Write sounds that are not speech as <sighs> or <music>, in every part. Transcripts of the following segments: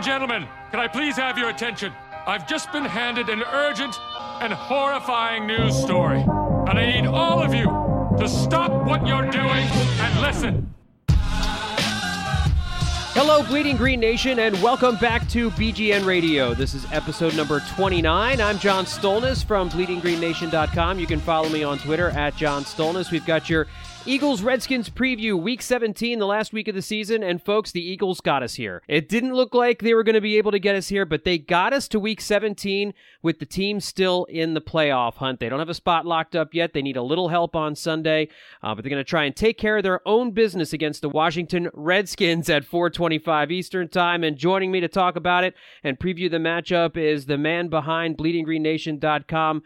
And gentlemen, can I please have your attention? I've just been handed an urgent and horrifying news story. And I need all of you to stop what you're doing and listen. Hello, Bleeding Green Nation, and welcome back to BGN Radio. This is episode number 29. I'm John Stolnis from BleedingGreenNation.com. You can follow me on Twitter at John Stolnis. We've got your Eagles Redskins preview, week 17, the last week of the season. And folks, the Eagles got us here. It didn't look like they were going to be able to get us here, but they got us to week 17 with the team still in the playoff hunt. They don't have a spot locked up yet. They need a little help on Sunday, uh, but they're going to try and take care of their own business against the Washington Redskins at 425 Eastern Time. And joining me to talk about it and preview the matchup is the man behind BleedingGreenNation.com.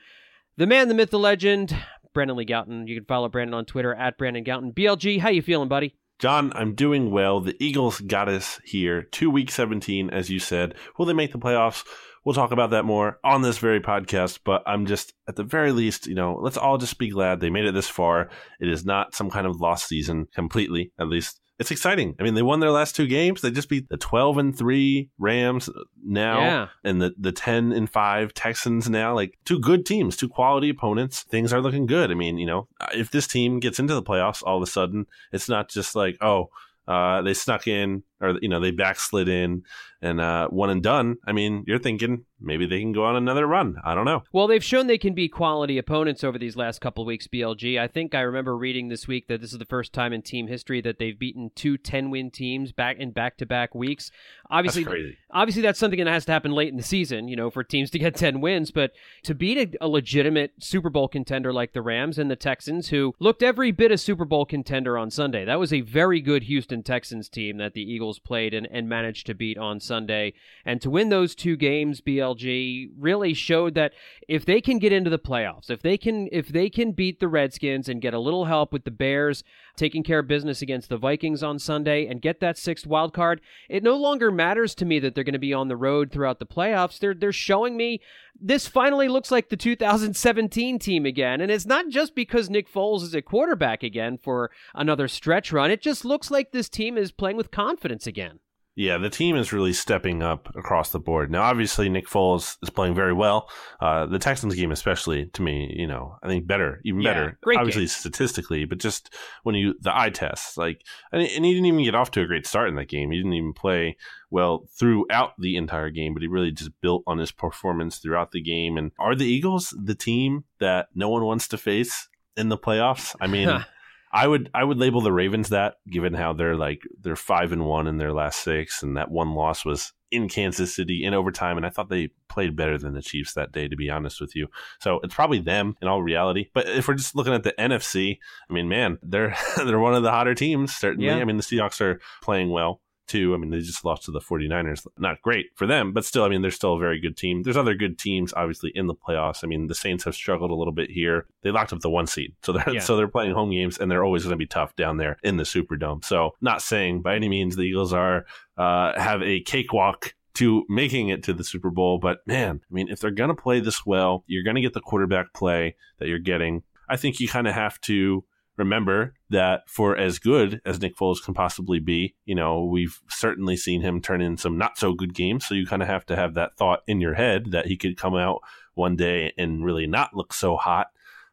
The man, the myth, the legend, Brandon Lee Gowton. You can follow Brandon on Twitter at Brandon Gowton. BLG, how you feeling, buddy? John, I'm doing well. The Eagles got us here to week 17, as you said. Will they make the playoffs? We'll talk about that more on this very podcast, but I'm just, at the very least, you know, let's all just be glad they made it this far. It is not some kind of lost season completely, at least it's exciting. I mean, they won their last two games. They just beat the 12 and 3 Rams now Yeah. and the, the 10 and 5 Texans now. Like two good teams, two quality opponents. Things are looking good. I mean, you know, if this team gets into the playoffs all of a sudden, it's not just like, oh, uh, they snuck in or, you know, they backslid in and uh, one and done. I mean, you're thinking maybe they can go on another run. I don't know. Well, they've shown they can be quality opponents over these last couple of weeks, BLG. I think I remember reading this week that this is the first time in team history that they've beaten two 10 win teams back in back to back weeks. Obviously, That's crazy. obviously that's something that has to happen late in the season, you know, for teams to get <laughs> 10 wins, but to beat a, a legitimate Super Bowl contender like the Rams and the Texans who looked every bit a Super Bowl contender on Sunday. That was a very good Houston Texans team that the Eagles played and, and managed to beat on Sunday. And to win those two games, BLG really showed that if they can get into the playoffs, if they can if they can beat the Redskins and get a little help with the Bears taking care of business against the Vikings on Sunday and get that sixth wild card, it no longer matters to me that they're going to be on the road throughout the playoffs. They're they're showing me this finally looks like the 2017 team again, and it's not just because Nick Foles is a quarterback again for another stretch run. It just looks like this team is playing with confidence again. Yeah, the team is really stepping up across the board. Now, obviously, Nick Foles is playing very well. Uh, the Texans game, especially to me, you know, I think better, even Yeah, better. great obviously, game. statistically, but just when you the eye test, like, and, and he didn't even get off to a great start in that game. He didn't even play well throughout the entire game, but he really just built on his performance throughout the game. And are the Eagles the team that no one wants to face in the playoffs? I mean. <laughs> I would I would label the Ravens that, given how they're like they're five and one in their last six, and that one loss was in Kansas City in overtime, and I thought they played better than the Chiefs that day, to be honest with you. So it's probably them in all reality. But if we're just looking at the NFC, I mean, man, they're <laughs> they're one of the hotter teams certainly. Yeah. I mean, the Seahawks are playing well too. I mean, they just lost to the 49ers. Not great for them, but still, I mean, they're still a very good team. There's other good teams, obviously, in the playoffs. I mean, the Saints have struggled a little bit here. They locked up the one seed. So they're, Yeah. <laughs> so they're playing home games, and they're always going to be tough down there in the Superdome. So, not saying by any means the Eagles are uh, have a cakewalk to making it to the Super Bowl. But man, I mean, if they're going to play this well, you're going to get the quarterback play that you're getting. I think you kind of have to remember that for as good as Nick Foles can possibly be, you know, we've certainly seen him turn in some not so good games. So you kind of have to have that thought in your head that he could come out one day and really not look so hot.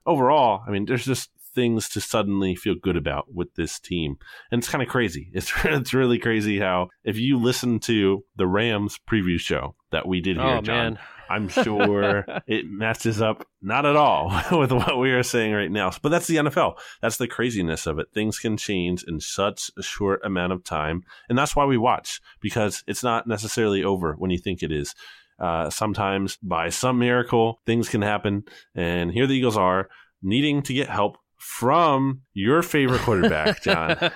Overall, I mean, there's just things to suddenly feel good about with this team. And it's kind of crazy. It's <laughs> it's really crazy how if you listen to the Rams preview show that we did here, Oh John, man. I'm sure <laughs> it matches up not at all <laughs> with what we are saying right now. But that's the NFL. That's the craziness of it. Things can change in such a short amount of time. And that's why we watch, because it's not necessarily over when you think it is. Uh, sometimes by some miracle, things can happen. And here the Eagles are needing to get help from your favorite quarterback, John. <laughs>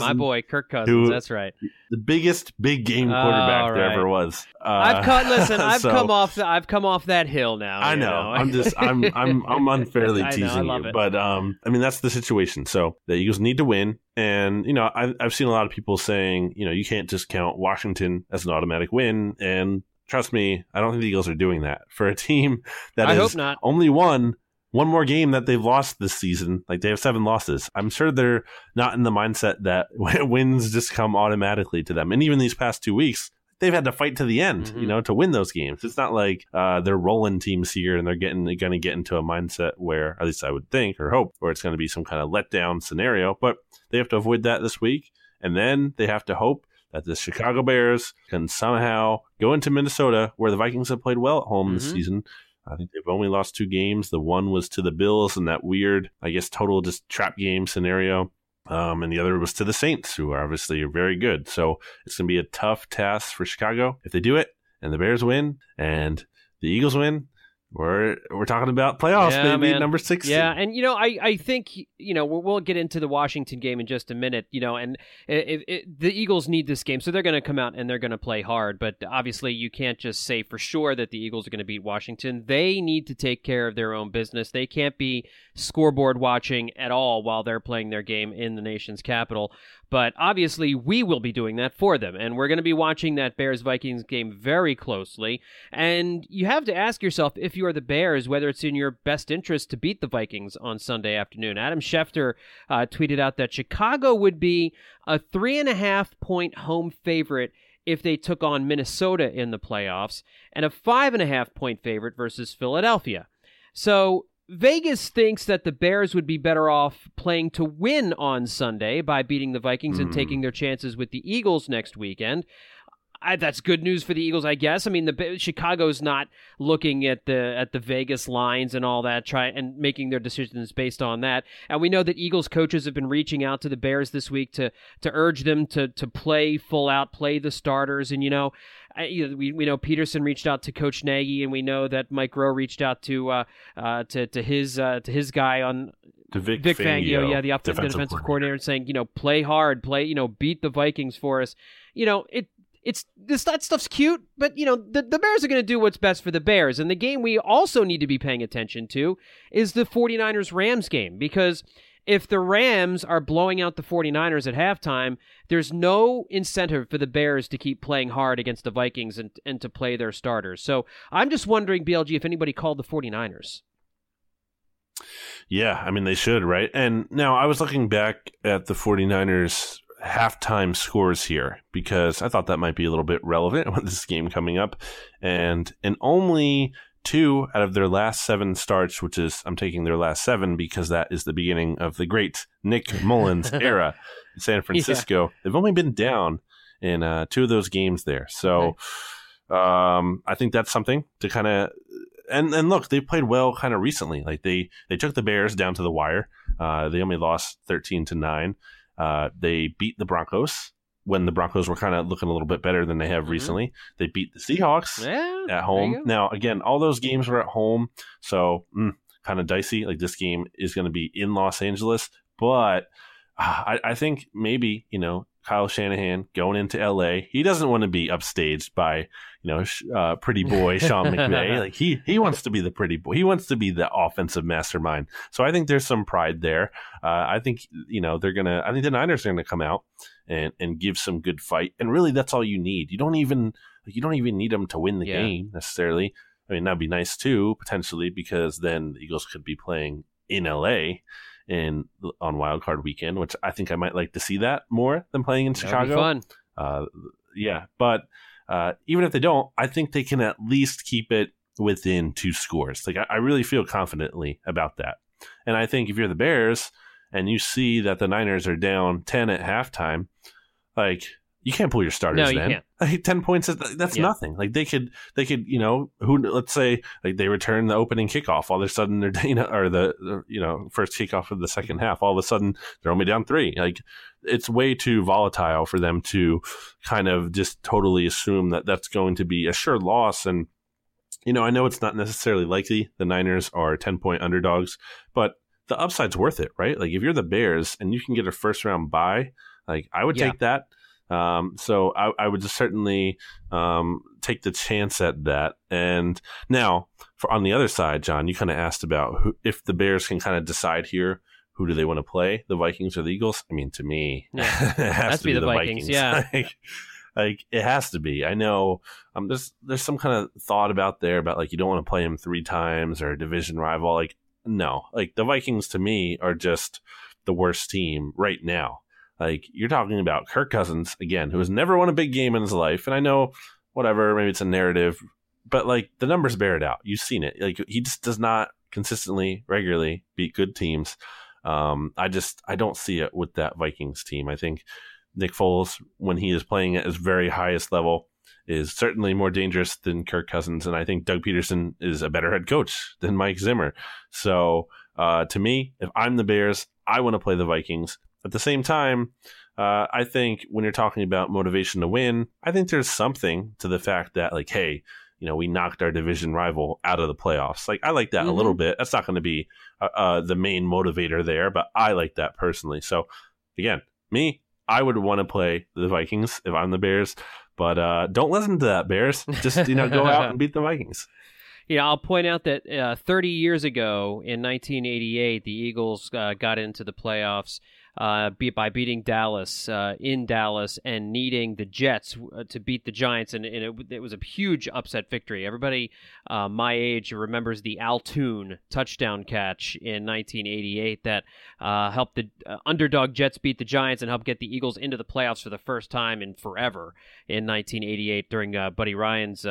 My boy, Kirk Cousins. who- that's right. the biggest big game quarterback there right. ever was. Uh, I've cut. Listen, <laughs> I've so- come off. The, I've come off that hill now. I you know. I'm just. I'm. <laughs> I'm. I'm unfairly I know, I teasing love you, it. but um, I mean that's the situation. So the Eagles need to win, and you know I've I've seen a lot of people saying you know you can't just count Washington as an automatic win, and trust me, I don't think the Eagles are doing that for a team that I not. only won one more game that they've lost this season. Like they have seven losses. I'm sure they're not in the mindset that <laughs> wins just come automatically to them. And even these past two weeks, they've had to fight to the end, Mhm. you know, to win those games. It's not like uh, they're rolling teams here and they're getting going to get into a mindset where, at least I would think or hope, where it's going to be some kind of letdown scenario. But they have to avoid that this week, and then they have to hope that the Chicago Bears can somehow go into Minnesota, where the Vikings have played well at home this Mhm. season. I think they've only lost two games. The one was to the Bills in that weird, I guess, total just trap game scenario. Um, and the other was to the Saints, who are obviously very good. So it's going to be a tough task for Chicago. If they do it and the Bears win and the Eagles win, we're we're talking about playoffs, Yeah, baby, man. number six. Yeah, and you know, I, I think you know we'll, we'll get into the Washington game in just a minute. You know, and it, it, the Eagles need this game, so they're going to come out and they're going to play hard. But obviously, you can't just say for sure that the Eagles are going to beat Washington. They need to take care of their own business. They can't be scoreboard watching at all while they're playing their game in the nation's capital. But obviously, we will be doing that for them, and we're going to be watching that Bears Vikings game very closely. And you have to ask yourself if you are the Bears, whether it's in your best interest to beat the Vikings on Sunday afternoon. Adam Schefter uh, tweeted out that Chicago would be a three and a half point home favorite if they took on Minnesota in the playoffs, and a five and a half point favorite versus Philadelphia. So Vegas thinks that the Bears would be better off playing to win on Sunday by beating the Vikings and Hmm. taking their chances with the Eagles next weekend. I, that's good news for the Eagles, I guess. I mean, the Chicago's not looking at the at the Vegas lines and all that, try and making their decisions based on that. And we know that Eagles coaches have been reaching out to the Bears this week to to urge them to to play full out, play the starters. And you know, I, you know we we know Pederson reached out to Coach Nagy, and we know that Mike Groh reached out to uh, uh to to his uh, to his guy on To Vic, Vic Fangio, yeah, the, the defensive defensive, coordinator, saying, you know, play hard, play, you know, beat the Vikings for us. You know, it it's this that stuff's cute, but you know, the, the Bears are going to do what's best for the Bears. And the game we also need to be paying attention to is the 49ers Rams game because if the Rams are blowing out the 49ers at halftime, there's no incentive for the Bears to keep playing hard against the Vikings and, and to play their starters. So I'm just wondering, BLG, if anybody called the 49ers. Yeah, I mean, they should, right? And now I was looking back at the 49ers halftime scores here because I thought that might be a little bit relevant <laughs> with this game coming up. And in only two out of their last seven starts, which is, I'm taking their last seven because that is the beginning of the great Nick Mullens <laughs> era in San Francisco, they've only been down in uh, two of those games there. So um, I think that's something to kind of and and look, they played well kind of recently. Like they they took the Bears down to the wire. Uh, they only lost thirteen to nine. Uh, they beat the Broncos when the Broncos were kind of looking a little bit better than they have Mhm. recently. They beat the Seahawks Yeah, at home. Now, again, all those games were at home, so mm, kind of dicey. Like this game is going to be in Los Angeles, but uh, I, I think maybe you know Kyle Shanahan going into LA, he doesn't want to be upstaged by you know uh, pretty boy Sean <laughs> McVay. like he he wants to be the pretty boy. He wants to be the offensive mastermind. So I think there's some pride there. Uh, I think you know they're gonna. I think the Niners are gonna come out and and give some good fight. And really, that's all you need. You don't even you don't even need them to win the Yeah. game necessarily. I mean, that'd be nice too, potentially, because then the Eagles could be playing in LA in on Wild Card Weekend, which I think I might like to see that more than playing in That'd Chicago. fun. Uh, yeah, but uh, even if they don't, I think they can at least keep it within two scores. Like I, I really feel confidently about that. And I think if you're the Bears and you see that the Niners are down ten at halftime, like you can't pull your starters. No, you then. can't. <laughs> Like ten points, is- that's Yeah. nothing. Like they could, they could, you know, who? Let's say like they return the opening kickoff. All of a sudden they're, <laughs> you know, or the, you know first kickoff of the second half. All of a sudden they're only down three. Like it's way too volatile for them to kind of just totally assume that that's going to be a sure loss. And you know, I know it's not necessarily likely. The Niners are ten point underdogs, but the upside's worth it, right? Like if you're the Bears and you can get a first round buy, like I would Yeah. take that. Um, so I, I would just certainly um, take the chance at that. And now, for on the other side, John, you kind of asked about who, if the Bears can kind of decide here who do they want to play, the Vikings or the Eagles. I mean, to me, Yeah. <laughs> it has to be, the Vikings. yeah. <laughs> like, like, it has to be. I know um, there's there's some kind of thought about there about like you don't want to play them three times or a division rival. Like no, like the Vikings to me are just the worst team right now. Like you're talking about Kirk Cousins again, who has never won a big game in his life, and I know whatever, maybe it's a narrative, but like the numbers bear it out. You've seen it. Like he just does not consistently, regularly beat good teams. Um, I just I don't see it with that Vikings team. I think Nick Foles, when he is playing at his very highest level, is certainly more dangerous than Kirk Cousins, and I think Doug Pederson is a better head coach than Mike Zimmer. So uh, to me, if I'm the Bears, I want to play the Vikings. At the same time, uh, I think when you're talking about motivation to win, I think there's something to the fact that like, hey, you know, we knocked our division rival out of the playoffs. Like I like that a little bit. That's not going to be uh, uh, the main motivator there, but I like that personally. So again, me, I would want to play the Vikings if I'm the Bears, but uh, don't listen to that Bears. Just you know, go out and <laughs> beat the Vikings. Yeah, I'll point out that uh, 30 years ago in 1988, the Eagles uh, got into the playoffs uh, be- by beating Dallas uh, in Dallas and needing the Jets uh, to beat the Giants, and, and it, it was a huge upset victory. Everybody uh, my age remembers the Al Toon touchdown catch in 1988 that uh, helped the uh, underdog Jets beat the Giants and helped get the Eagles into the playoffs for the first time in forever in 1988 during Buddy Ryan's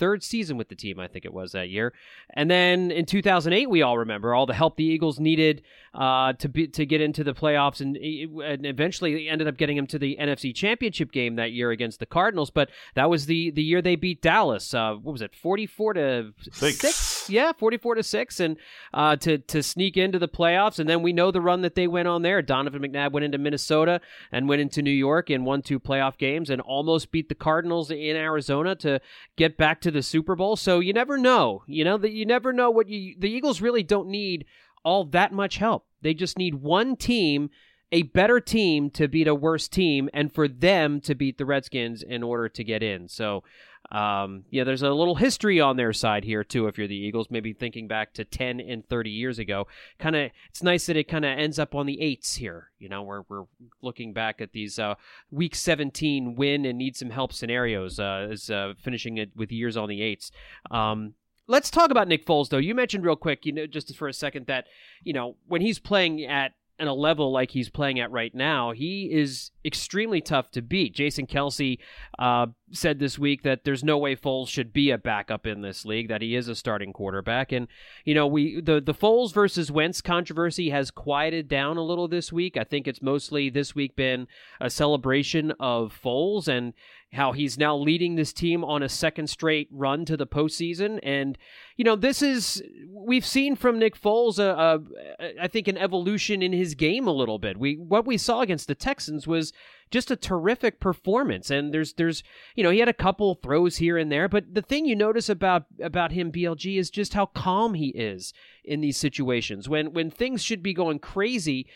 third season with the team, I think it was that year. And then in 2008, we all remember all the help the Eagles needed uh, to be to get into the playoffs, and, and eventually ended up getting them to the NFC Championship game that year against the Cardinals. But that was the the year they beat Dallas. Uh, what was it, 44 to Six. Yeah, 44 to six, and uh, to to sneak into the playoffs. And then we know the run that they went on there. Donovan McNabb went into Minnesota and went into New York and won two playoff games and almost beat the Cardinals in Arizona to get back to the Super Bowl. So you never know. You know that you never know what you. The Eagles really don't need all that much help. They just need one team. A better team to beat a worse team, and for them to beat the Redskins in order to get in. So, um, yeah, there's a little history on their side here too. If you're the Eagles, maybe thinking back to 10 and 30 years ago, kind of it's nice that it kind of ends up on the eights here. You know, where we're looking back at these uh, Week 17 win and need some help scenarios uh, as uh, finishing it with years on the eights. Um, let's talk about Nick Foles though. You mentioned real quick, you know, just for a second that you know when he's playing at at a level like he's playing at right now, he is extremely tough to beat. Jason Kelce uh, said this week that there's no way Foles should be a backup in this league; that he is a starting quarterback. And you know, we the the Foles versus Wentz controversy has quieted down a little this week. I think it's mostly this week been a celebration of Foles and how he's now leading this team on a second straight run to the postseason. And, you know, this is, we've seen from Nick Foles, a, a, I think, an evolution in his game a little bit. We What we saw against the Texans was just a terrific performance. And there's, there's, you know, he had a couple throws here and there, but the thing you notice about, about him, BLG, is just how calm he is in these situations. When, when things should be going crazy,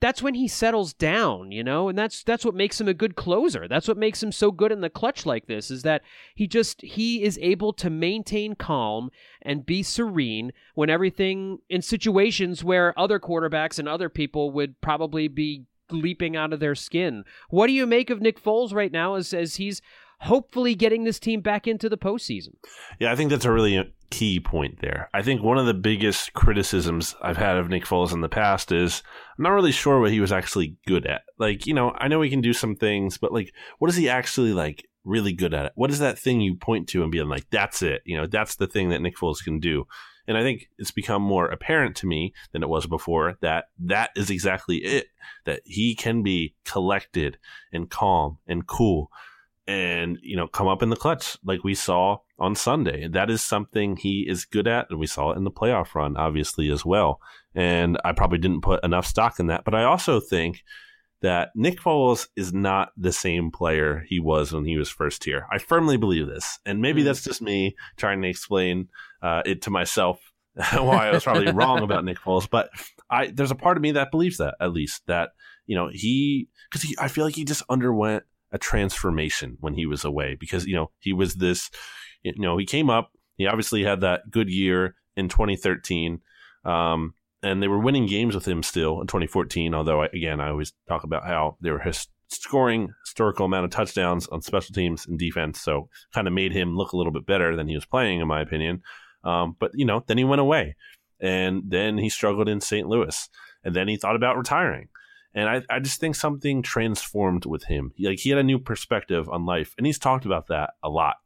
that's when he settles down, you know, and that's that's what makes him a good closer. That's what makes him so good in the clutch like this is that he just he is able to maintain calm and be serene when everything in situations where other quarterbacks and other people would probably be leaping out of their skin. What do you make of Nick Foles right now as as he's hopefully getting this team back into the postseason? Yeah, I think that's a really key point there. I think one of the biggest criticisms I've had of Nick Foles in the past is I'm not really sure what he was actually good at. Like, you know, I know he can do some things, but like, what is he actually like really good at? What is that thing you point to and be like, that's it? You know, that's the thing that Nick Foles can do. And I think it's become more apparent to me than it was before that that is exactly it. That he can be collected and calm and cool and you know come up in the clutch like we saw on Sunday. That is something he is good at, and we saw it in the playoff run, obviously as well. And I probably didn't put enough stock in that, but I also think that Nick Foles is not the same player he was when he was first here. I firmly believe this, and maybe that's just me trying to explain uh, it to myself <laughs> why I was probably wrong about Nick Foles. But I there's a part of me that believes that at least that you know he because he I feel like he just underwent a transformation when he was away because you know he was this you know he came up he obviously had that good year in 2013 um, and they were winning games with him still in 2014 although I, again I always talk about how they were his, scoring historical amount of touchdowns on special teams and defense so kind of made him look a little bit better than he was playing in my opinion um, but you know then he went away and then he struggled in St. Louis and then he thought about retiring and I, I just think something transformed with him. He, like he had a new perspective on life, and he's talked about that a lot,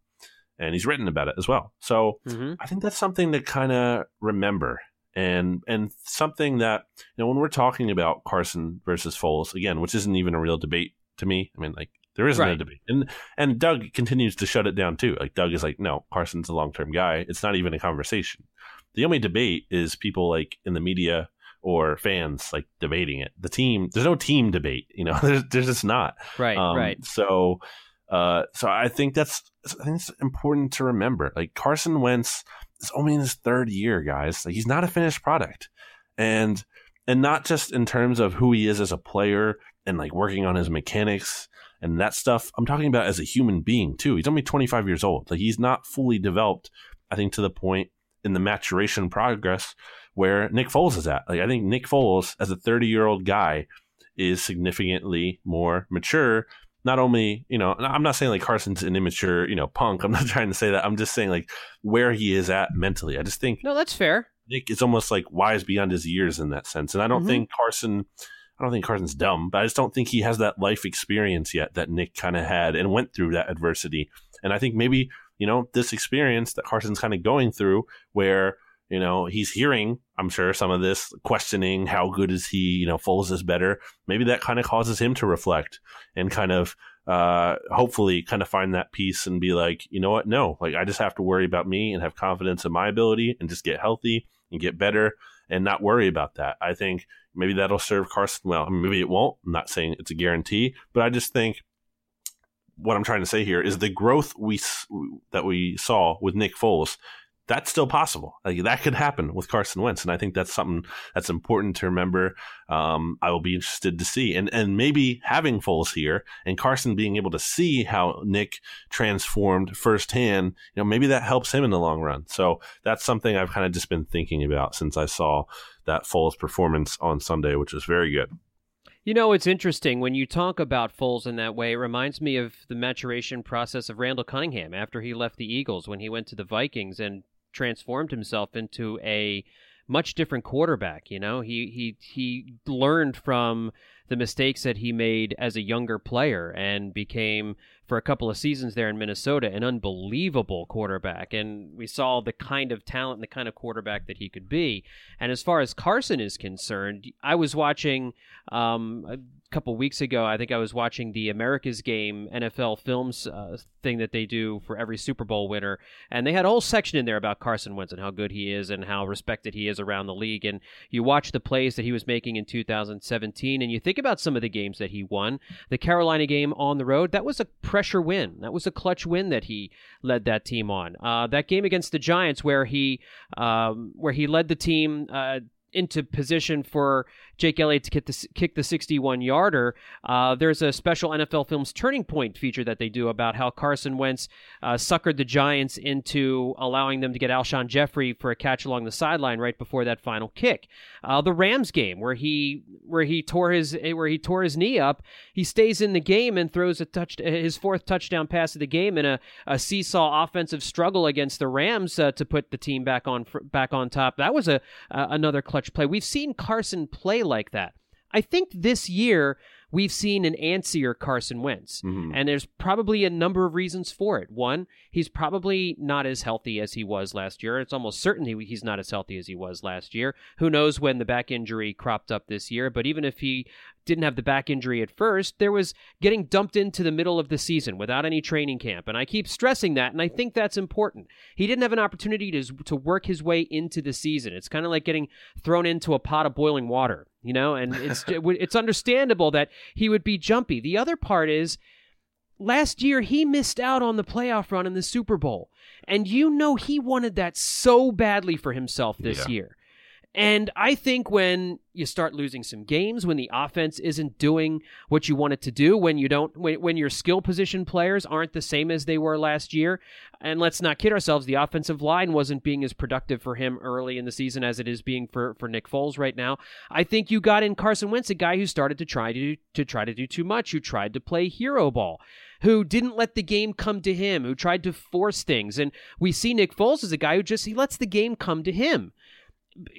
and he's written about it as well. So Mm-hmm. I think that's something to kind of remember, and and something that you know when we're talking about Carson versus Foles again, which isn't even a real debate to me. I mean, like there isn't a debate, and and Doug continues to shut it down too. Like Doug is like, no, Carson's a long term guy. It's not even a conversation. The only debate is people like in the media or fans like debating it. The team, there's no team debate. You know, <laughs> there's, there's just not. Right, Um, right. So, uh, so I think that's I think it's important to remember. Like Carson Wentz is only in his third year, guys. Like he's not a finished product, and and not just in terms of who he is as a player and like working on his mechanics and that stuff. I'm talking about as a human being too. He's only 25 years old. Like he's not fully developed. I think to the point in the maturation progress where Nick Foles is at. Like I think Nick Foles as a 30 year old guy is significantly more mature. Not only, you know, I'm not saying like Carson's an immature, you know, punk. <laughs> I'm not trying to say that. I'm just saying like where he is at mentally. I just think No, that's fair. Nick is almost like wise beyond his years in that sense. And I don't Mhm. think Carson, I don't think Carson's dumb, but I just don't think he has that life experience yet that Nick kind of had and went through that adversity. And I think maybe, you know, this experience that Carson's kind of going through where, you know, he's hearing, I'm sure, some of this questioning how good is he, you know, Foles is better. Maybe that kind of causes him to reflect and kind of uh hopefully kind of find that peace and be like you know what? No like i just have to worry about me and have confidence in my ability and just get healthy and get better and not worry about that. I think maybe that'll serve carson well. Maybe it won't. I'm not saying it's a guarantee but i just think what i'm trying to say here is the growth we that we saw with nick foles that's still possible. Like that could happen with Carson Wentz, and I think that's something that's important to remember. Um, I will be interested to see, and and maybe having Foles here and Carson being able to see how Nick transformed firsthand, you know, maybe that helps him in the long run. So that's something I've kind of just been thinking about since I saw that Foles performance on Sunday, which was very good. You know, it's interesting when you talk about Foles in that way. It reminds me of the maturation process of Randall Cunningham after he left the Eagles when he went to the Vikings and transformed himself into a much different quarterback. You know, he he he learned from the mistakes that he made as a younger player and became for a couple of seasons there in Minnesota an unbelievable quarterback. And we saw the kind of talent and the kind of quarterback that he could be. And as far as Carson is concerned I was watching um, a couple weeks ago I think I was watching the America's Game NFL Films uh, thing that they do for every Super Bowl winner. And they had a whole section in there about Carson Wentz and how good he is and how respected he is around the league. And you watch the plays that he was making in 2017 and you think about some of the games that he won. The Carolina game on the road that was a pressure win. That was a clutch win that he led that team on. Uh, that game against the Giants where he um, where he led the team uh, into position for Jake Elliott to kick the, kick the 61 yarder. Uh, there's a special NFL Films Turning Point feature that they do about how Carson Wentz uh, suckered the Giants into allowing them to get Alshon Jeffery for a catch along the sideline right before that final kick. Uh, the Rams game where he where he tore his where he tore his knee up, he stays in the game and throws a touch his fourth touchdown pass of the game in a, a seesaw offensive struggle against the Rams uh, to put the team back on back on top. That was a another clutch play. We've seen Carson play like that. I think this year we've seen an antsier Carson Wentz. Mhm. And there's probably a number of reasons for it. One, he's probably not as healthy as he was last year. It's almost certain he, he's not as healthy as he was last year. Who knows when the back injury cropped up this year? But even if he didn't have the back injury at first, there was getting dumped into the middle of the season without any training camp. And I keep stressing that, and I think that's important. He didn't have an opportunity to, to work his way into the season. It's kind of like getting thrown into a pot of boiling water, you know, and it's, <laughs> it's understandable that he would be jumpy. The other part is, last year he missed out on the playoff run in the Super Bowl. And you know he wanted that so badly for himself this Yeah. year. And I think when you start losing some games, when the offense isn't doing what you want it to do, when you don't, when, when your skill position players aren't the same as they were last year, and let's not kid ourselves, the offensive line wasn't being as productive for him early in the season as it is being for, for Nick Foles right now. I think you got in Carson Wentz, a guy who started to try to to try to do too much, who tried to play hero ball who didn't let the game come to him, who tried to force things. And we see Nick Foles as a guy who just he lets the game come to him.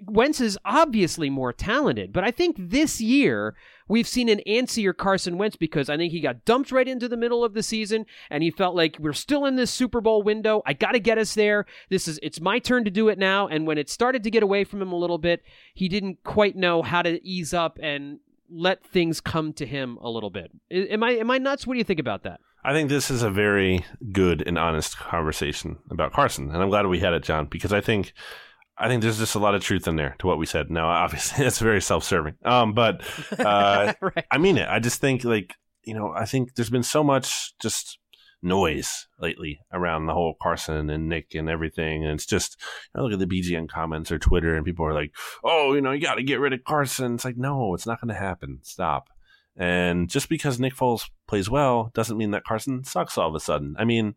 Wentz is obviously more talented, but I think this year we've seen an antsier Carson Wentz because I think he got dumped right into the middle of the season and he felt like we're still in this Super Bowl window. I got to get us there. This is it's my turn to do it now. And when it started to get away from him a little bit, he didn't quite know how to ease up and let things come to him a little bit. Am I am I nuts? What do you think about that? I think this is a very good and honest conversation about Carson, and I'm glad we had it, John, because I think I think there's just a lot of truth in there to what we said. Now, obviously, <laughs> it's very self-serving, um, but uh, <laughs> right. I mean it. I just think, like, you know, I think there's been so much just noise lately around the whole Carson and Nick and everything, and it's just you know, look at the BGN comments or Twitter, and people are like, "Oh, you know, you got to get rid of Carson." It's like, no, it's not going to happen. Stop. And just because Nick Foles plays well doesn't mean that Carson sucks all of a sudden. I mean,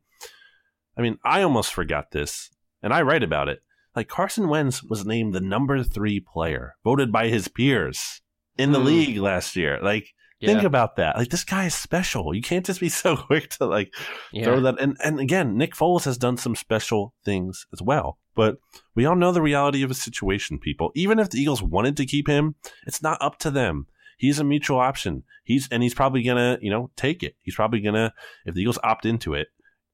I mean, I almost forgot this, and I write about it like Carson Wentz was named the number three player, voted by his peers in the mm. league last year. Like, yeah. think about that. Like, this guy is special. You can't just be <laughs> so quick to like yeah. throw that. And and again, Nick Foles has done some special things as well. But we all know the reality of his situation, people. Even if the Eagles wanted to keep him, it's not up to them. He's a mutual option. He's and he's probably gonna, you know, take it. He's probably gonna if the Eagles opt into it,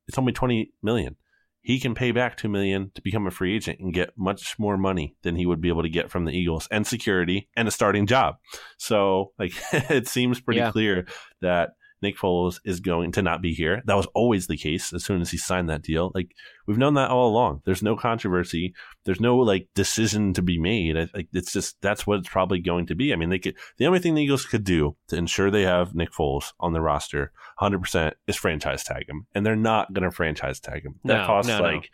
it's only twenty million he can pay back two million to become a free agent and get much more money than he would be able to get from the Eagles and security and a starting job. So like <laughs> it seems pretty yeah. clear that Nick Foles is going to not be here. That was always the case as soon as he signed that deal. Like we've known that all along. There's no controversy. There's no like decision to be made. Like it's just that's what it's probably going to be. I mean, they could the only thing the Eagles could do to ensure they have Nick Foles on the roster 100% is franchise tag him, and they're not going to franchise tag him. That no, costs no, like no.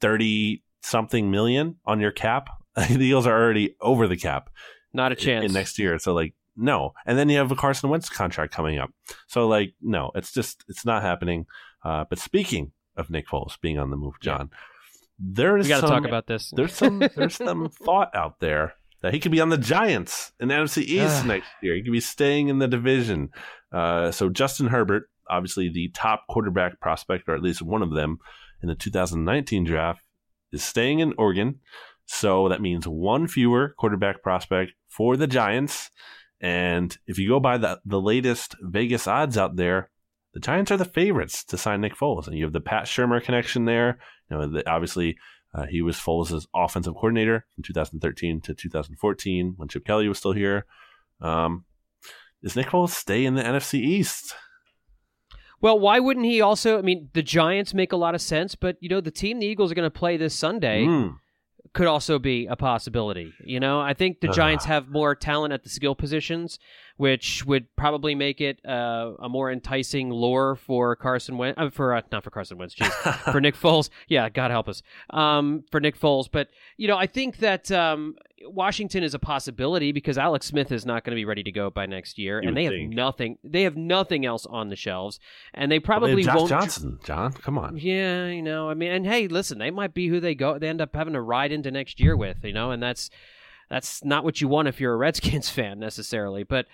30 something million on your cap. <laughs> the Eagles are already over the cap. Not a chance. In, in next year. So like no. And then you have a Carson Wentz contract coming up. So like, no, it's just it's not happening. Uh, but speaking of Nick Foles being on the move, John, there is we got to talk about this. There's some <laughs> there's some thought out there that he could be on the Giants in the NFC East next year. He could be staying in the division. Uh, so Justin Herbert, obviously the top quarterback prospect, or at least one of them, in the 2019 draft, is staying in Oregon. So that means one fewer quarterback prospect for the Giants. And if you go by the, the latest Vegas odds out there, the Giants are the favorites to sign Nick Foles. And you have the Pat Shurmur connection there. You know, the, obviously, uh, he was Foles' offensive coordinator from 2013 to 2014 when Chip Kelly was still here. Um, does Nick Foles stay in the NFC East? Well, why wouldn't he also? I mean, the Giants make a lot of sense, but you know, the team the Eagles are going to play this Sunday. Mm could also be a possibility. You know, I think the Giants uh. have more talent at the skill positions, which would probably make it uh, a more enticing lure for Carson Wentz, uh, for uh, not for Carson Wentz, geez, <laughs> for Nick Foles. Yeah, God help us, um, for Nick Foles. But you know, I think that um, Washington is a possibility because Alex Smith is not going to be ready to go by next year, you and they have think. nothing. They have nothing else on the shelves, and they probably well, they won't. Johnson, John, come on. Yeah, you know, I mean, and hey, listen, they might be who they go. They end up having to ride into next year with, you know, and that's that's not what you want if you're a Redskins <laughs> fan necessarily. But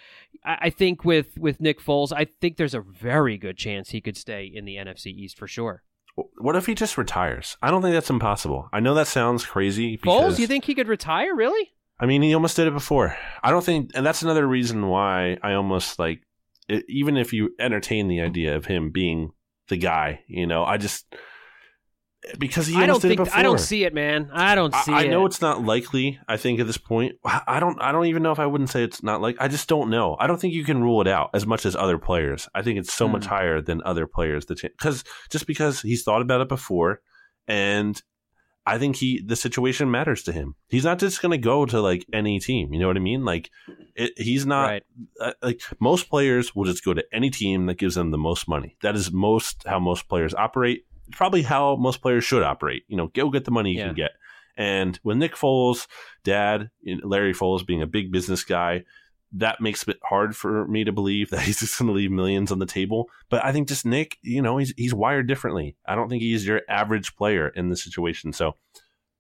I, I think with with Nick Foles, I think there's a very good chance he could stay in the NFC East for sure. What if he just retires? I don't think that's impossible. I know that sounds crazy. Because, Foles, you think he could retire? Really? I mean, he almost did it before. I don't think, and that's another reason why I almost like, even if you entertain the idea of him being the guy, you know, I just because he I don't think I don't see it, man. I don't see I, it. I know it's not likely. I think at this point, I don't. I don't even know if I wouldn't say it's not like. I just don't know. I don't think you can rule it out as much as other players. I think it's so much hmm. higher than other players. The because just because he's thought about it before, and I think he the situation matters to him. He's not just going to go to like any team. You know what I mean? Like it, he's not right. uh, like most players will just go to any team that gives them the most money. That is most how most players operate probably how most players should operate. You know, go get the money you yeah. can get. And with Nick Foles, dad, Larry Foles being a big business guy, that makes it hard for me to believe <laughs> that he's just going to leave millions on the table. But I think just Nick, you know, he's he's wired differently. I don't think he's your average player in this situation. So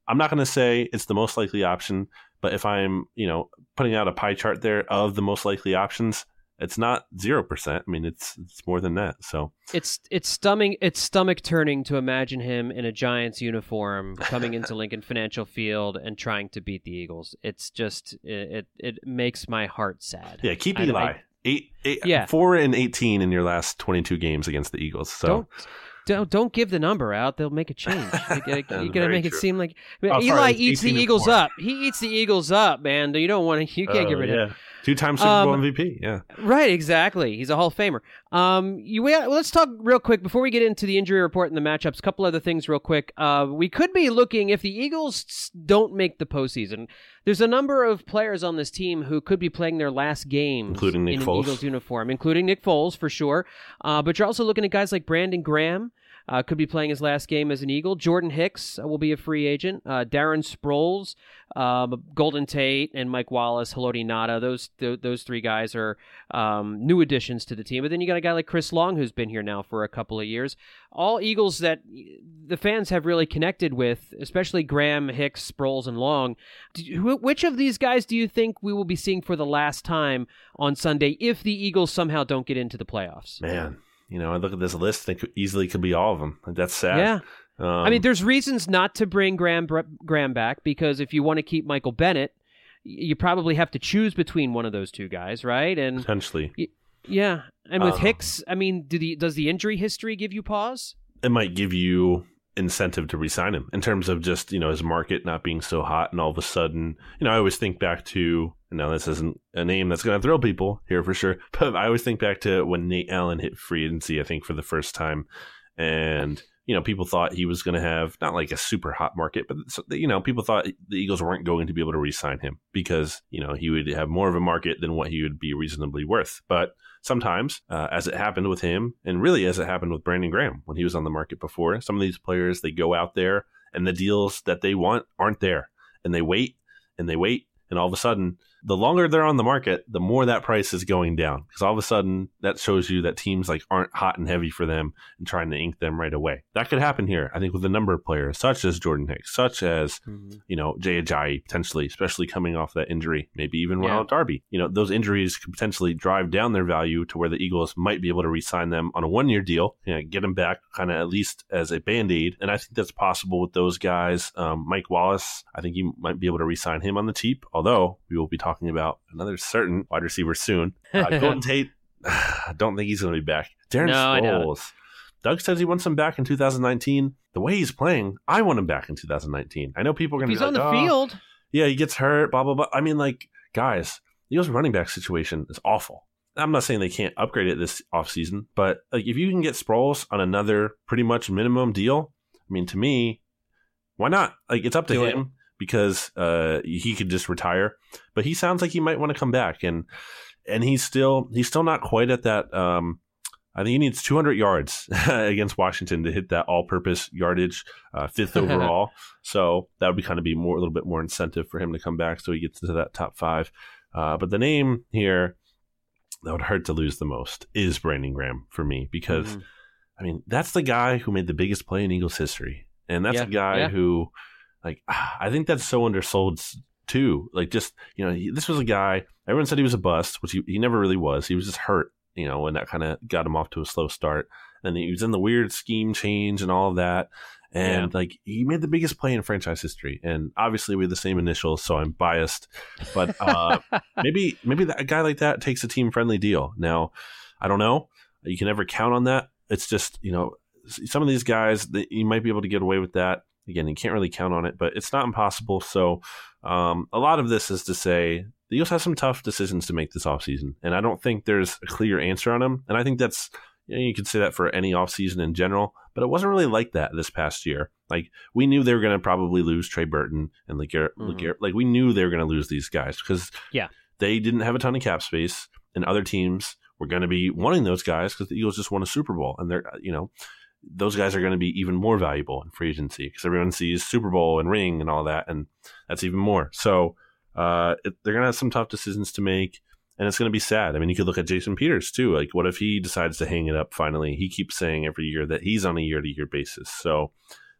I'm not going to say it's the most likely option, but if I'm, you know, putting out a pie chart there of the most likely options, it's not zero percent. I mean, it's it's more than that. So it's it's stomach it's stomach turning to imagine him in a Giants uniform coming into <laughs> Lincoln Financial Field and trying to beat the Eagles. It's just it it, makes my heart sad. Yeah, keep Eli. I, eight, eight, yeah. four and eighteen in your last twenty-two games against the Eagles. So don't don't don't give the number out. They'll make a change. <laughs> You gotta, you gotta make true. it seem like I mean, oh, Eli sorry, eats the Eagles up. He eats the Eagles up, man. You don't want to. You can't uh, get rid yeah. of. Two time Super Bowl um, MVP. Yeah. Right. Exactly. He's a Hall of Famer. Um, you well, let's talk real quick before we get into the injury report and the matchups. A couple other things, real quick. Uh, we could be looking if the Eagles don't make the postseason. There's a number of players on this team who could be playing their last game, including Nick in Foles. Eagles uniform, including Nick Foles for sure. Uh, but you're also looking at guys like Brandon Graham. Uh, could be playing his last game as an Eagle. Jordan Hicks uh, will be a free agent. Uh, Darren Sproles, um, Golden Tate, and Mike Wallace, Haloti Ngata. Those th- those three guys are um, new additions to the team. But then you got a guy like Chris Long who's been here now for a couple of years. All Eagles that the fans have really connected with, especially Graham, Hicks, Sproles, and Long. You, which of these guys do you think we will be seeing for the last time on Sunday if the Eagles somehow don't get into the playoffs? Man, you know, I look at this list, think easily could be all of them. That's sad. Yeah. Um, I mean, there's reasons not to bring Graham Graham back because if you want to keep Michael Bennett, you probably have to choose between one of those two guys, right? And potentially, yeah. And with um, Hicks, I mean, do the, does the injury history give you pause? It might give you incentive to resign him in terms of just you know his market not being so hot and all of a sudden you know I always think back to now this isn't a name that's going to thrill people here for sure <laughs> but I always think back to when Nate Allen hit free agency I think for the first time. And you know people thought he was going to have not like a super hot market but you know people thought the Eagles weren't going to be able to re-sign him because you know he would have more of a market than what he would be reasonably worth. But sometimes, uh, as it happened with him, and really as it happened with Brandon Graham when he was on the market before. Some of these players, they go out there and the deals that they want aren't there. And they wait and they wait. And all of a sudden, the longer they're on the market, the more that price is going down because all of a sudden that shows you that teams like aren't hot and heavy for them and trying to ink them right away. That could happen here, I think, with a number of players such as Jordan Hicks, such as mm-hmm. you know Jay Ajayi potentially, especially coming off that injury, maybe even yeah. Ronald Darby. You know those injuries could potentially drive down their value to where the Eagles might be able to re-sign them on a one-year deal, you know, get them back kind of at least as a band-aid, and I think that's possible with those guys. Um, Mike Wallace, I think you might be able to re-sign him on the cheap, although we will be talking about another certain wide receiver soon. <laughs> Uh, Golden Tate, <sighs> I don't think he's going to be back. Darren no, Sproles. Doug says he wants him back in 2019. The way he's playing, I want him back in 2019. I know people are going to be on the oh, field. Yeah, he gets hurt, blah, blah, blah. I mean, like, guys, the Eagles running back situation is awful. I'm not saying they can't upgrade it this offseason, but like if you can get Sproles on another pretty much minimum deal, I mean, to me, why not? Like, it's up to Do him. It because uh, he could just retire. But he sounds like he might want to come back, and and he's still he's still not quite at that. Um, I think he needs 200 yards <laughs> against Washington to hit that all-purpose yardage, uh, fifth <laughs> overall. so that would be kind of be more a little bit more incentive for him to come back, so he gets into that top five. Uh, but the name here that would hurt to lose the most is Brandon Graham for me because, mm-hmm. I mean, that's the guy who made the biggest play in Eagles history, and that's yeah, a guy yeah. who like <sighs> I think that's so undersold too. Like just you know, he, this was a guy. Everyone said he was a bust, which he, he never really was. He was just hurt, you know, and that kind of got him off to a slow start. And he was in the weird scheme change and all of that. And yeah. like he made the biggest play in franchise history. And obviously we have the same initials, so I'm biased. But uh, <laughs> maybe maybe that, a guy like that takes a team friendly deal. Now, I don't know. You can never count on that. It's just you know some of these guys that you might be able to get away with that again, you can't really count on it, but it's not impossible. So um, a lot of this is to say the Eagles have some tough decisions to make this offseason. And I don't think there's a clear answer on them. And I think that's, you, know, you could say that for any offseason in general, but it wasn't really like that this past year. Like we knew they were going to probably lose Trey Burton and like, mm-hmm. like we knew they were going to lose these guys because yeah, they didn't have a ton of cap space and other teams were going to be wanting those guys because the Eagles just won a Super Bowl and they're, you know, those guys are going to be even more valuable in free agency because everyone sees Super Bowl and ring and all that, and that's even more. So uh, it, they're going to have some tough decisions to make, and it's going to be sad. I mean, you could look at Jason Peters too. Like, what if he decides to hang it up finally? He keeps saying every year that he's on a year to year basis. So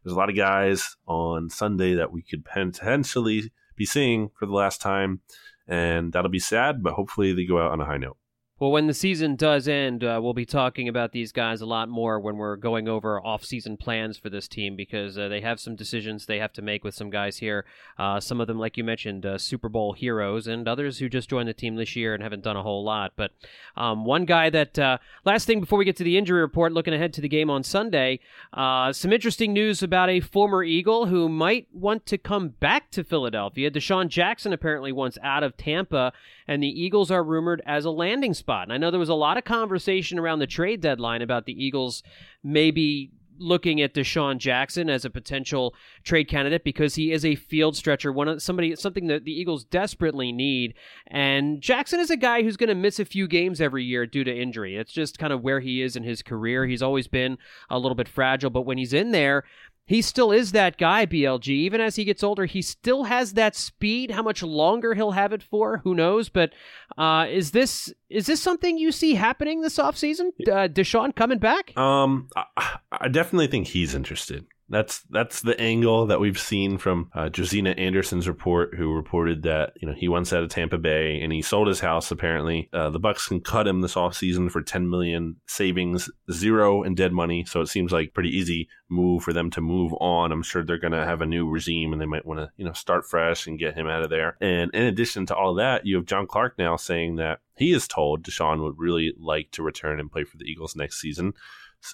there's a lot of guys on Sunday that we could potentially be seeing for the last time, and that'll be sad, but hopefully they go out on a high note. Well, when the season does end, uh, we'll be talking about these guys a lot more when we're going over off-season plans for this team because uh, they have some decisions they have to make with some guys here. Uh, some of them, like you mentioned, uh, Super Bowl heroes, and others who just joined the team this year and haven't done a whole lot. But um, one guy that uh, last thing before we get to the injury report, looking ahead to the game on Sunday, uh, some interesting news about a former Eagle who might want to come back to Philadelphia. DeSean Jackson apparently wants out of Tampa, and the Eagles are rumored as a landing spot spot. And I know there was a lot of conversation around the trade deadline about the Eagles maybe looking at DeSean Jackson as a potential trade candidate because he is a field stretcher, one of somebody something that the Eagles desperately need. And Jackson is a guy who's going to miss a few games every year due to injury. It's just kind of where he is in his career. He's always been a little bit fragile, but when he's in there, he still is that guy, BLG. Even as he gets older, he still has that speed. How much longer he'll have it for, who knows? But uh, is this is this something you see happening this offseason? Uh, DeSean coming back? Um, I, I definitely think he's interested. That's that's the angle that we've seen from uh, Josina Anderson's report, who reported that you know he once out of Tampa Bay and he sold his house. Apparently, uh, the Bucks can cut him this offseason for 10 million savings, zero in dead money. So it seems like pretty easy move for them to move on. I'm sure they're going to have a new regime and they might want to you know start fresh and get him out of there. And in addition to all that, you have John Clark now saying that he is told DeSean would really like to return and play for the Eagles next season.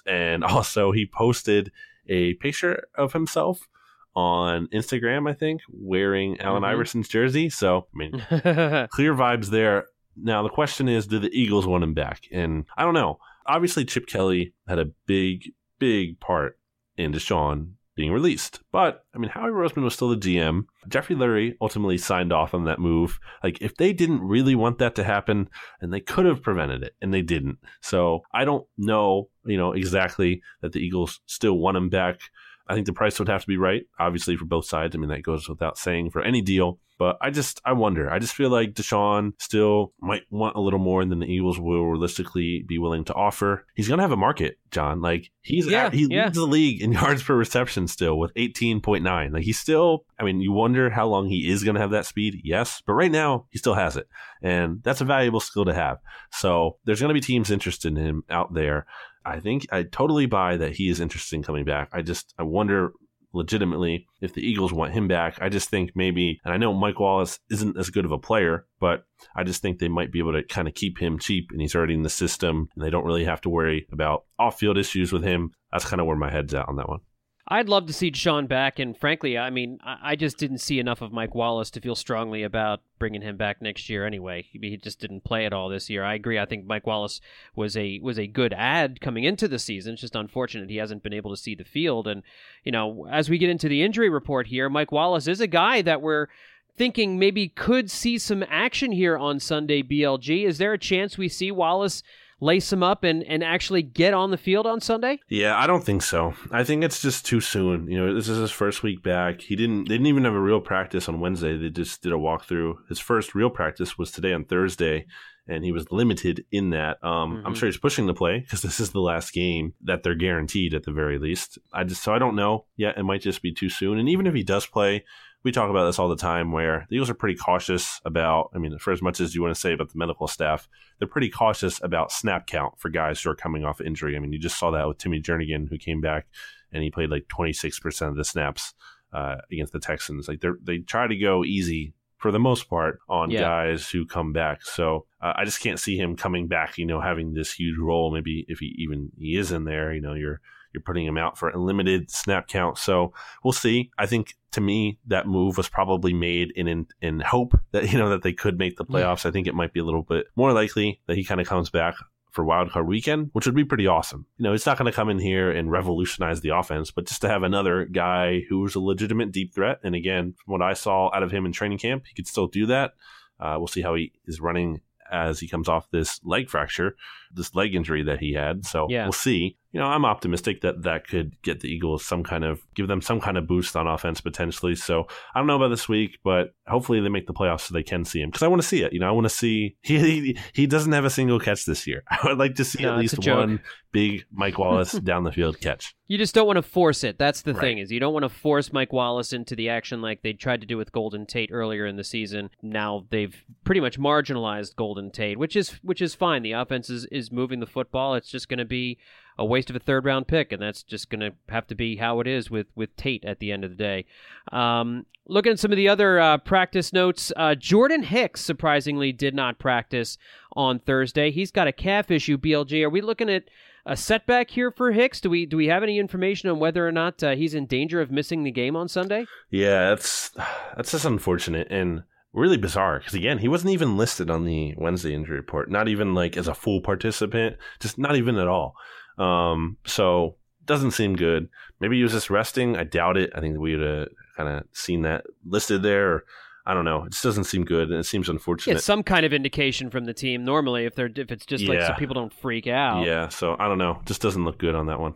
And <laughs> also, he posted a picture of himself on Instagram, I think, wearing Allen mm-hmm. Iverson's jersey. So, I mean, <laughs> clear vibes there. Now, the question is, do the Eagles want him back? And I don't know. Obviously, Chip Kelly had a big, big part in DeSean being released. But I mean, Howie Roseman was still the GM. Jeffrey Lurie ultimately signed off on that move. Like, if they didn't really want that to happen, and they could have prevented it, and they didn't. So I don't know, you know, exactly that the Eagles still want him back. I think the price would have to be right, obviously, for both sides. I mean, that goes without saying for any deal. But I just, I wonder. I just feel like DeSean still might want a little more than the Eagles will realistically be willing to offer. He's going to have a market, John. Like, he's, yeah, at, he yeah. leads the league in <laughs> yards per reception still with 18.9. Like, he's still, I mean, you wonder how long he is going to have that speed. Yes. But right now, he still has it. And that's a valuable skill to have. So there's going to be teams interested in him out there. I think I totally buy that he is interested in coming back. I just I wonder legitimately if the Eagles want him back. I just think maybe, and I know Mike Wallace isn't as good of a player, but I just think they might be able to kind of keep him cheap and he's already in the system and they don't really have to worry about off field issues with him. That's kind of where my head's at on that one. I'd love to see Sean back, and frankly, I mean, I just didn't see enough of Mike Wallace to feel strongly about bringing him back next year. Anyway, he just didn't play at all this year. I agree. I think Mike Wallace was a was a good ad coming into the season. It's just unfortunate he hasn't been able to see the field. And you know, as we get into the injury report here, Mike Wallace is a guy that we're thinking maybe could see some action here on Sunday. BLG, is there a chance we see Wallace? Lace him up and, and actually get on the field on Sunday? Yeah, I don't think so. I think it's just too soon. You know, this is his first week back. He didn't they didn't even have a real practice on Wednesday. They just did a walkthrough. His first real practice was today on Thursday. And he was limited in that. Um, mm-hmm. I'm sure he's pushing to play because this is the last game that they're guaranteed at the very least. I just so I don't know. Yeah, it might just be too soon. And even if he does play, we talk about this all the time where the Eagles are pretty cautious about, I mean, for as much as you want to say about the medical staff, they're pretty cautious about snap count for guys who are coming off injury. I mean, you just saw that with Timmy Jernigan, who came back and he played like 26% of the snaps uh, against the Texans. Like they they try to go easy for the most part on yeah. guys who come back. So uh, I just can't see him coming back, you know, having this huge role. Maybe if he even he is in there, you know, you're you're putting him out for a limited snap count. So we'll see. I think to me that move was probably made in in, in hope that <laughs> you know that they could make the playoffs. Yeah. I think it might be a little bit more likely that he kind of comes back for wildcard weekend, which would be pretty awesome. You know, it's not going to come in here and revolutionize the offense, but just to have another guy who's a legitimate deep threat. And again, from what I saw out of him in training camp, he could still do that. Uh, we'll see how he is running as he comes off this leg fracture, this leg injury that he had. So yeah. we'll see. You know, I'm optimistic that that could get the Eagles some kind of give them some kind of boost on offense potentially. So I don't know about this week, but hopefully they make the playoffs so they can see him because I want to see it. You know, I want to see <laughs> he, he he doesn't have a single catch this year. <laughs> I would like to see No, at least one big Mike <laughs> Wallace down the field catch. You just don't want to force it. That's the Right. thing is you don't want to force Mike Wallace into the action like they tried to do with Golden Tate earlier in the season. Now they've pretty much marginalized Golden Tate, which is which is fine. The offense is, is moving the football. It's just going to be a waste of a third round pick, and that's just going to have to be how it is with with Tate at the end of the day. Um, looking at some of the other uh, practice notes, uh, Jordan Hicks surprisingly did not practice on Thursday. He's got a calf issue. BLG, are we looking at a setback here for Hicks? Do we do we have any information on whether or not uh, he's in danger of missing the game on Sunday? Yeah, that's <sighs> that's just unfortunate and really bizarre because again, he wasn't even listed on the Wednesday injury report. Not even like as a full participant, just not even at all. Um, so doesn't seem good. Maybe he was just resting. I doubt it. I think we would have kind of seen that listed there. Or, I don't know. It just doesn't seem good, and it seems Yeah, unfortunate. some kind of indication from the team normally if they're if it's just like so people don't freak out. Yeah, so I don't know. Just doesn't look good on that one.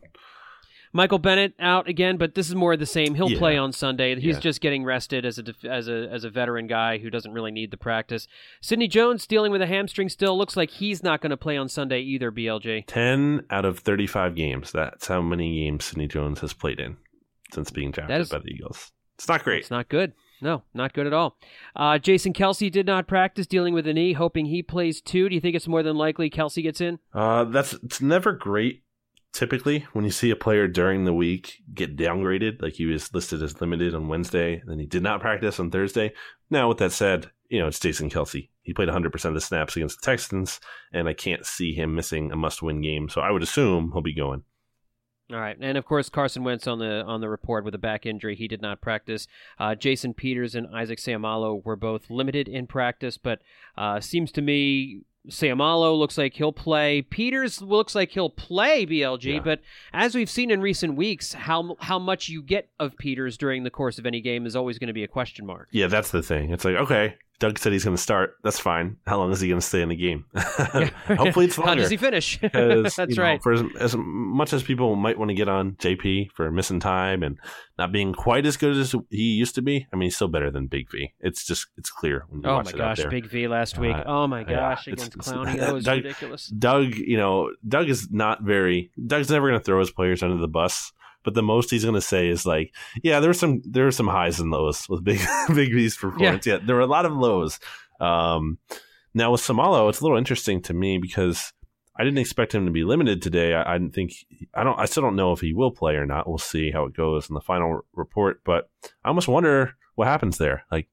Michael Bennett out again, but this is more of the same. He'll Yeah. play on Sunday. He's Yeah. just getting rested as a def- as a as a veteran guy who doesn't really need the practice. Sidney Jones dealing with a hamstring still looks like he's not going to play on Sunday either. BLG 10 out of 35 games. That's how many games Sidney Jones has played in since being drafted is- by the Eagles. It's not great. It's not good. No, not good at all. Uh, Jason Kelce did not practice dealing with a knee, hoping he plays too. Do you think it's more than likely Kelce gets in? Uh, that's it's never great. Typically, when you see a player during the week get downgraded, like he was listed as limited on Wednesday, and then he did not practice on Thursday. Now, with that said, you know it's Jason Kelce. He played 100 percent of the snaps against the Texans, and I can't see him missing a must-win game. So I would assume he'll be going. All right, and of course Carson Wentz on the on the report with a back injury. He did not practice. Uh, Jason Peters and Isaac Seumalo were both limited in practice, but uh, seems to me Seumalo looks like he'll play. Peters looks like he'll play BLG, Yeah. but as we've seen in recent weeks, how how much you get of Peters during the course of any game is always going to be a question mark. Yeah, that's the thing. It's like okay, Doug said he's going to start. That's fine. How long is he going to stay in the game? <laughs> Hopefully, it's longer. How does he finish? <laughs> That's you know, right. For as, as much as people might want to get on JP for missing time and not being quite as good as he used to be, I mean, he's still better than Big V. It's just it's clear when you Oh watch my it out gosh. Big V last week. Uh, oh my gosh, it's- against it's- Clowney, <laughs> that was Doug- ridiculous. Doug, you know, Doug is not very. Doug's never going to throw his players under the bus. But the most he's going to say is like, yeah, there were some there were some highs and lows with Big <laughs> Big V's performance. Yeah. there were a lot of lows. Um, now with Seumalo, it's a little interesting to me because I didn't expect him to be limited today. I, I didn't think I don't I still don't know if he will play or not. We'll see how it goes in the final report. But I almost wonder what happens there. Like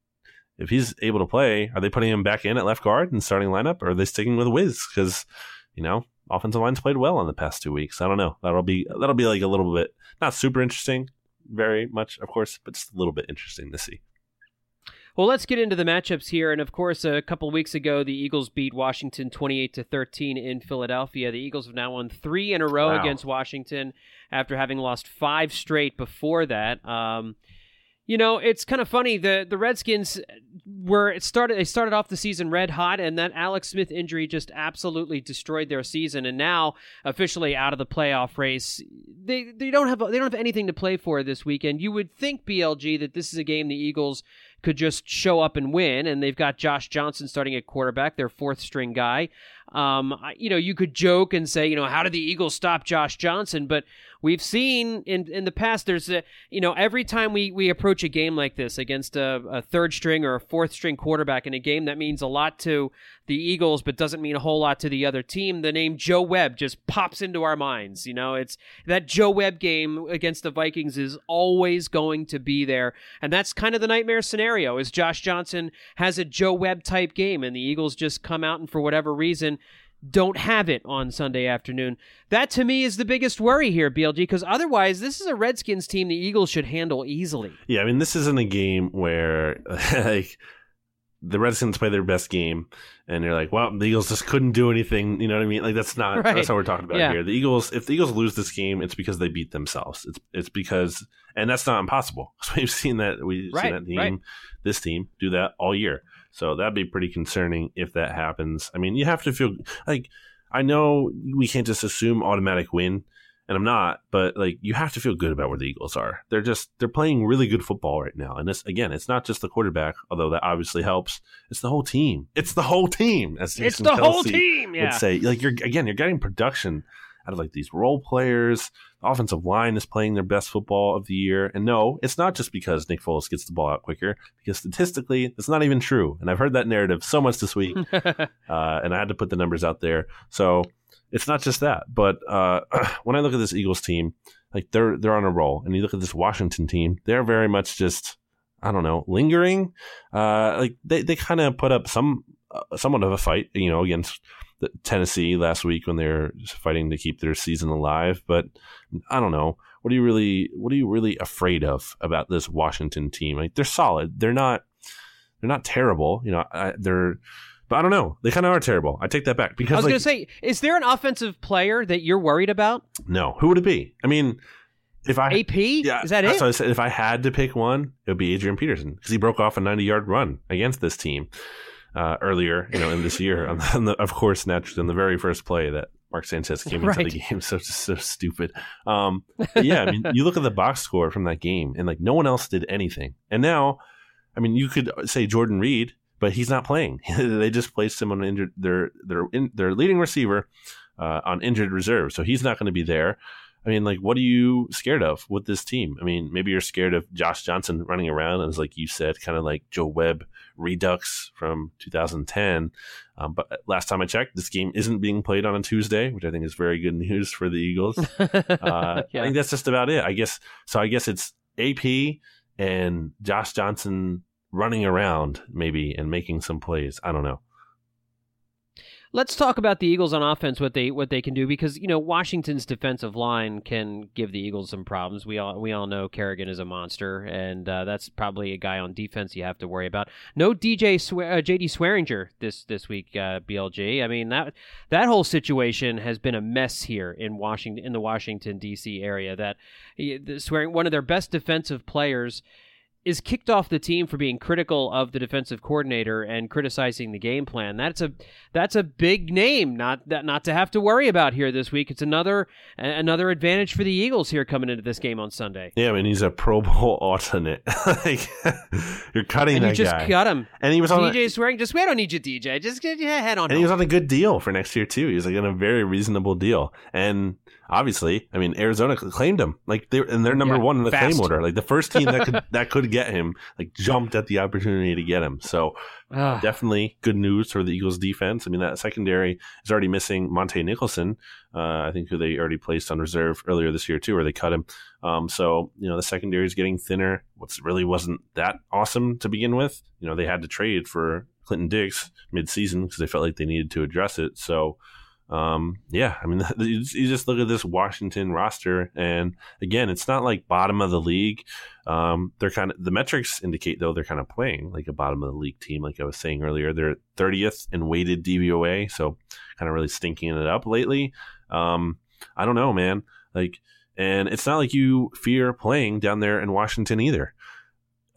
if he's able to play, are they putting him back in at left guard and starting lineup, or are they sticking with Wiz? Because you know offensive line's played well in the past two weeks. I don't know. That'll be that'll be like a little bit not super interesting, very much of course, but just a little bit interesting to see. Well, let's get into the matchups here. And of course, a couple of weeks ago, the Eagles beat Washington 28 to 13 in Philadelphia. The Eagles have now won three in a row Wow. against Washington after having lost five straight before that. Um, you know, it's kind of funny. The the Redskins were it started they started off the season red hot and that Alex Smith injury just absolutely destroyed their season and now officially out of the playoff race. They they don't have they don't have anything to play for this weekend. You would think BLG that this is a game the Eagles could just show up and win and they've got Josh Johnson starting at quarterback, their fourth string guy. Um, you know, you could joke and say, you know, how did the Eagles stop Josh Johnson? But we've seen in in the past, there's a, you know, every time we we approach a game like this against a, a third string or a fourth string quarterback in a game that means a lot to the Eagles, but doesn't mean a whole lot to the other team. The name Joe Webb just pops into our minds. You know, it's that Joe Webb game against the Vikings is always going to be there, and that's kind of the nightmare scenario. Is Josh Johnson has a Joe Webb type game, and the Eagles just come out and for whatever reason don't have it on Sunday afternoon. That to me is the biggest worry here, BLG, because otherwise this is a Redskins team the Eagles should handle easily. Yeah, I mean, this isn't a game where <laughs> like the Redskins play their best game, and you're like, well, the Eagles just couldn't do anything. You know what I mean? Like that's not Right. that's what we're talking about Yeah. here. The Eagles, if the Eagles lose this game, it's because they beat themselves. It's it's because, and that's not impossible. <laughs> we've seen that we've Right, seen that team, right. this team, do that all year. So that'd be pretty concerning if that happens. I mean, you have to feel like I know we can't just assume automatic win. and I'm not, but like you have to feel good about where the Eagles are. They're just they're playing really good football right now. And this again, it's not just the quarterback, although that obviously helps. It's the whole team. It's the whole team. As It's the whole team. Yeah. Would say like you're again, you're getting production out of like these role players. The offensive line is playing their best football of the year. And no, it's not just because Nick Foles gets the ball out quicker, because statistically, it's not even true. And I've heard that narrative so much this week, <laughs> uh, and I had to put the numbers out there. So it's not just that. But uh, <clears throat> when I look at this Eagles team, like they're they're on a roll, and you look at this Washington team, they're very much just I don't know lingering. Uh, like they they kind of put up some uh, somewhat of a fight, you know, against Tennessee last week when they're fighting to keep their season alive. But I don't know. What are you really What are you really afraid of about this Washington team? Like they're solid. They're not. They're not terrible. You know, I, they're. But I don't know. They kind of are terrible. I take that back because I was like, going to say, is there an offensive player that you're worried about? no, who would it be? I mean, if I AP? yeah, is that it? I said. If I had to pick one, it would be Adrian Peterson because he broke off a 90 yard run against this team uh, earlier, you know, in this year. On <laughs> the, on the- of course, naturally, in the very first play that Mark Sanchez came into the game, <laughs> so just so stupid. Um, yeah, I mean, you look at the box score from that game, and like no one else did anything. And now, I mean, you could say Jordan Reed, but he's not playing. <laughs> they just placed him on injured their their in, their leading receiver uh, on injured reserve, so he's not going to be there. I mean, like, what are you scared of with this team? I mean, maybe you're scared of Josh Johnson running around, and like you said, kind of like Joe Webb redux from 2010. Um, but last time I checked, this game isn't being played on a Tuesday, which I think is very good <laughs> news for the Eagles. <laughs> Uh, I think that's just about it. I guess so. I guess it's AP and Josh Johnson running around maybe and making some plays. I don't know. Let's talk about the Eagles on offense, what they what they can do, because you know Washington's defensive line can give the Eagles some problems. We all we all know Kerrigan is a monster, and uh, that's probably a guy on defense you have to worry about. No DJ Swe- uh, JD Swearinger this this week, uh, BLG. I mean that that whole situation has been a mess here in Washington in the Washington D.C. area. That he- the Swearing one of their best defensive players is kicked off the team for being critical of the defensive coordinator and criticizing the game plan. That's a that's a big name not that not to have to worry about here this week. It's another another advantage for the Eagles here coming into this game on Sunday. Yeah, I mean he's a Pro Bowl <laughs> alternate. like <laughs> you're cutting And you just guy, cut him. and he was on. A, DJ swearing, just we don't need you, DJ. Just get your head on. and he was on a good deal for next year too. He was like on a very reasonable deal, and obviously, I mean Arizona claimed him like they and they're number Yeah, one in the fast. claim order. Like the first team that could <laughs> that could get him, like jumped at the opportunity to get him. So Ah, definitely good news for the Eagles defense. I mean, that secondary is already missing Montae Nicholson, uh, I think who they already placed on reserve earlier this year too, where they cut him. Um, so you know the secondary is getting thinner. What's really wasn't that awesome to begin with. You know they had to trade for Clinton Dix mid-season because they felt like they needed to address it. So. Um, yeah, I mean, <laughs> you just- look at this Washington roster, and again, it's not like bottom of the league. Um, they're kind of the metrics indicate though they're kind of playing like a bottom of the league team, like I was saying earlier. They're 30th in weighted DVOA, so kind of really stinking it up lately. Um, I don't know, man. Like, and it's not like you fear playing down there in Washington either.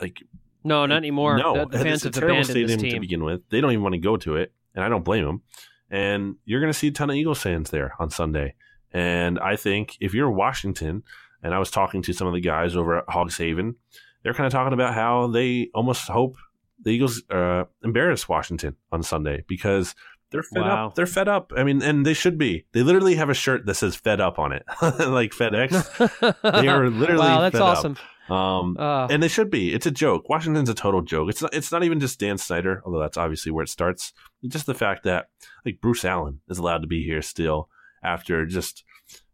Like, no, not anymore. no, the, the fans it's a have terrible abandoned stadium to begin with. They don't even want to go to it, and I don't blame them. And you're going to see a ton of Eagles fans there on Sunday. And I think if you're Washington, and I was talking to some of the guys over at Hogs Haven, they're kind of talking about how they almost hope the Eagles uh, embarrass Washington on Sunday because they're fed Wow. up. They're fed up. I mean, and they should be. They literally have a shirt that says "Fed Up" on it, <laughs> like FedEx. <laughs> They are literally wow, that's fed up. Um, Uh, and they should be. It's a joke. Washington's a total joke. It's not. It's not even just Dan Snyder, although that's obviously where it starts. It's just the fact that like Bruce Allen is allowed to be here still after just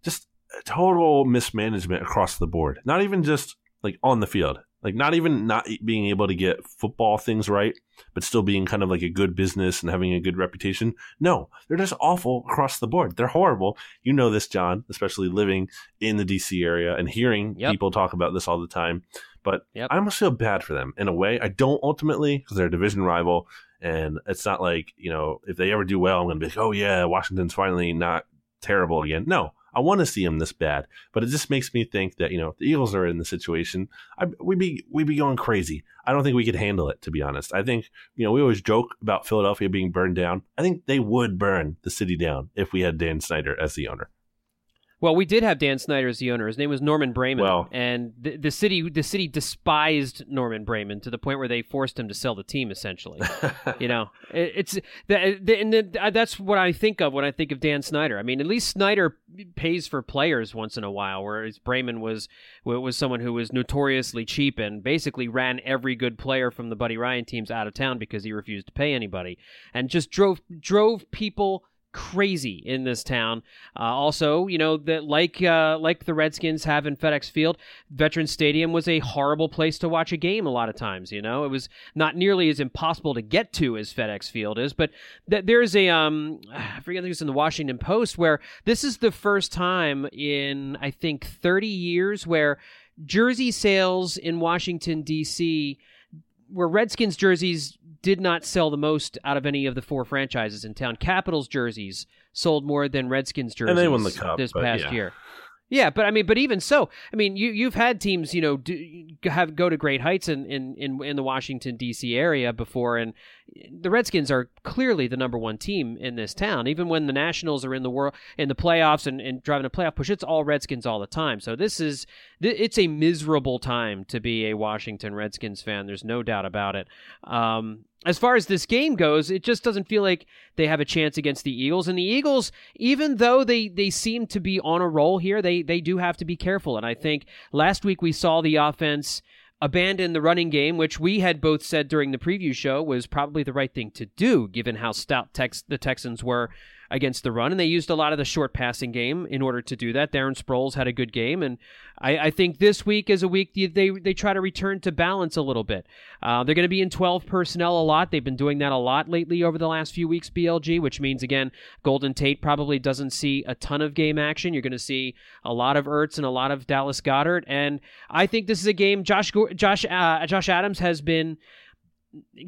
just total mismanagement across the board. Not even just like on the field. Like not even not being able to get football things right, but still being kind of like a good business and having a good reputation. No, they're just awful across the board. They're horrible. You know this, John, especially living in the DC area and hearing Yep. people talk about this all the time. But Yep. I almost feel bad for them in a way. I don't ultimately because they're a division rival, and it's not like you know if they ever do well, I'm going to be like, oh yeah, Washington's finally not terrible again. No, I want to see them this bad, but it just makes me think that you know if the Eagles are in the situation, I, we'd be we'd be going crazy. I don't think we could handle it, to be honest. I think you know we always joke about Philadelphia being burned down. I think they would burn the city down if we had Dan Snyder as the owner. Well, we did have Dan Snyder as the owner. His name was Norman Braman, Well- and the, the city the city despised Norman Braman to the point where they forced him to sell the team. Essentially, <laughs> you know, it, it's the, the, and the, uh, that's what I think of when I think of Dan Snyder. I mean, at least Snyder pays for players once in a while, whereas Braman was was someone who was notoriously cheap and basically ran every good player from the Buddy Ryan teams out of town because he refused to pay anybody and just drove drove people crazy in this town. Uh, also, you know that like uh, like the Redskins have in FedEx Field, Veterans Stadium was a horrible place to watch a game. A lot of times, you know, it was not nearly as impossible to get to as FedEx Field is. But th- there's a um, <sighs> I forget I think it's in the Washington Post where this is the first time in I think 30 years where jersey sales in Washington D.C. where Redskins jerseys did not sell the most out of any of the four franchises in town. Capitals jerseys sold more than Redskins jerseys And they won the cup, this past yeah. year. Yeah, but I mean, but even so, I mean, you you've had teams, you know, do, have go to great heights in, in in in the Washington D.C. area before, and the Redskins are clearly the number one team in this town. Even when the Nationals are in the world in the playoffs and, and driving a playoff push, it's all Redskins all the time. So this is th- it's a miserable time to be a Washington Redskins fan. There's no doubt about it. Um, as far as this game goes, it just doesn't feel like they have a chance against the Eagles. And the Eagles, even though they, they seem to be on a roll here, they, they do have to be careful. And I think last week we saw the offense abandon the running game, which we had both said during the preview show was probably the right thing to do, given how stout Tex- the Texans were against the run, and they used a lot of the short passing game in order to do that. Darren Sproles had a good game, and I, I think this week is a week they they try to return to balance a little bit. Uh, they're going to be in 12 personnel a lot. They've been doing that a lot lately over the last few weeks, BLG, which means, again, Golden Tate probably doesn't see a ton of game action. You're going to see a lot of Ertz and a lot of Dallas Goedert, and I think this is a game Josh Josh uh, Josh Adams has been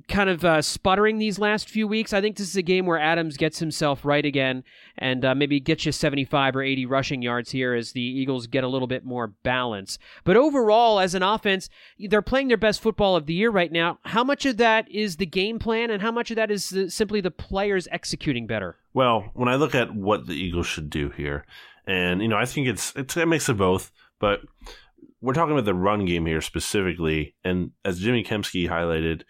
kind of uh, sputtering these last few weeks. I think this is a game where Adams gets himself right again and uh, maybe gets you 75 or 80 rushing yards here as the Eagles get a little bit more balance. But overall, as an offense, they're playing their best football of the year right now. How much of that is the game plan and how much of that is simply the players executing better? Well, when I look at what the Eagles should do here, and you know, I think it's it's a mix of both, but we're talking about the run game here specifically, and as Jimmy Kempski highlighted,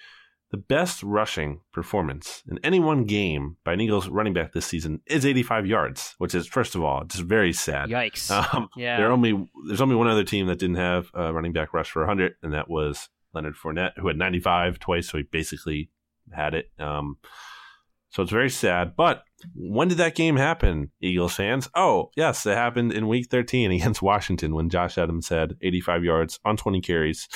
the best rushing performance in any one game by an Eagles running back this season is 85 yards, which is first of all just very sad. Yikes. Um, Yeah. There only there's only one other team that didn't have a running back rush for 100, and that was Leonard Fournette, who had 95 twice, so he basically had it. Um, so it's very sad. But when did that game happen, Eagles fans? Oh, yes, it happened in Week 13 <laughs> against Washington when Josh Adams had 85 yards on 20 carries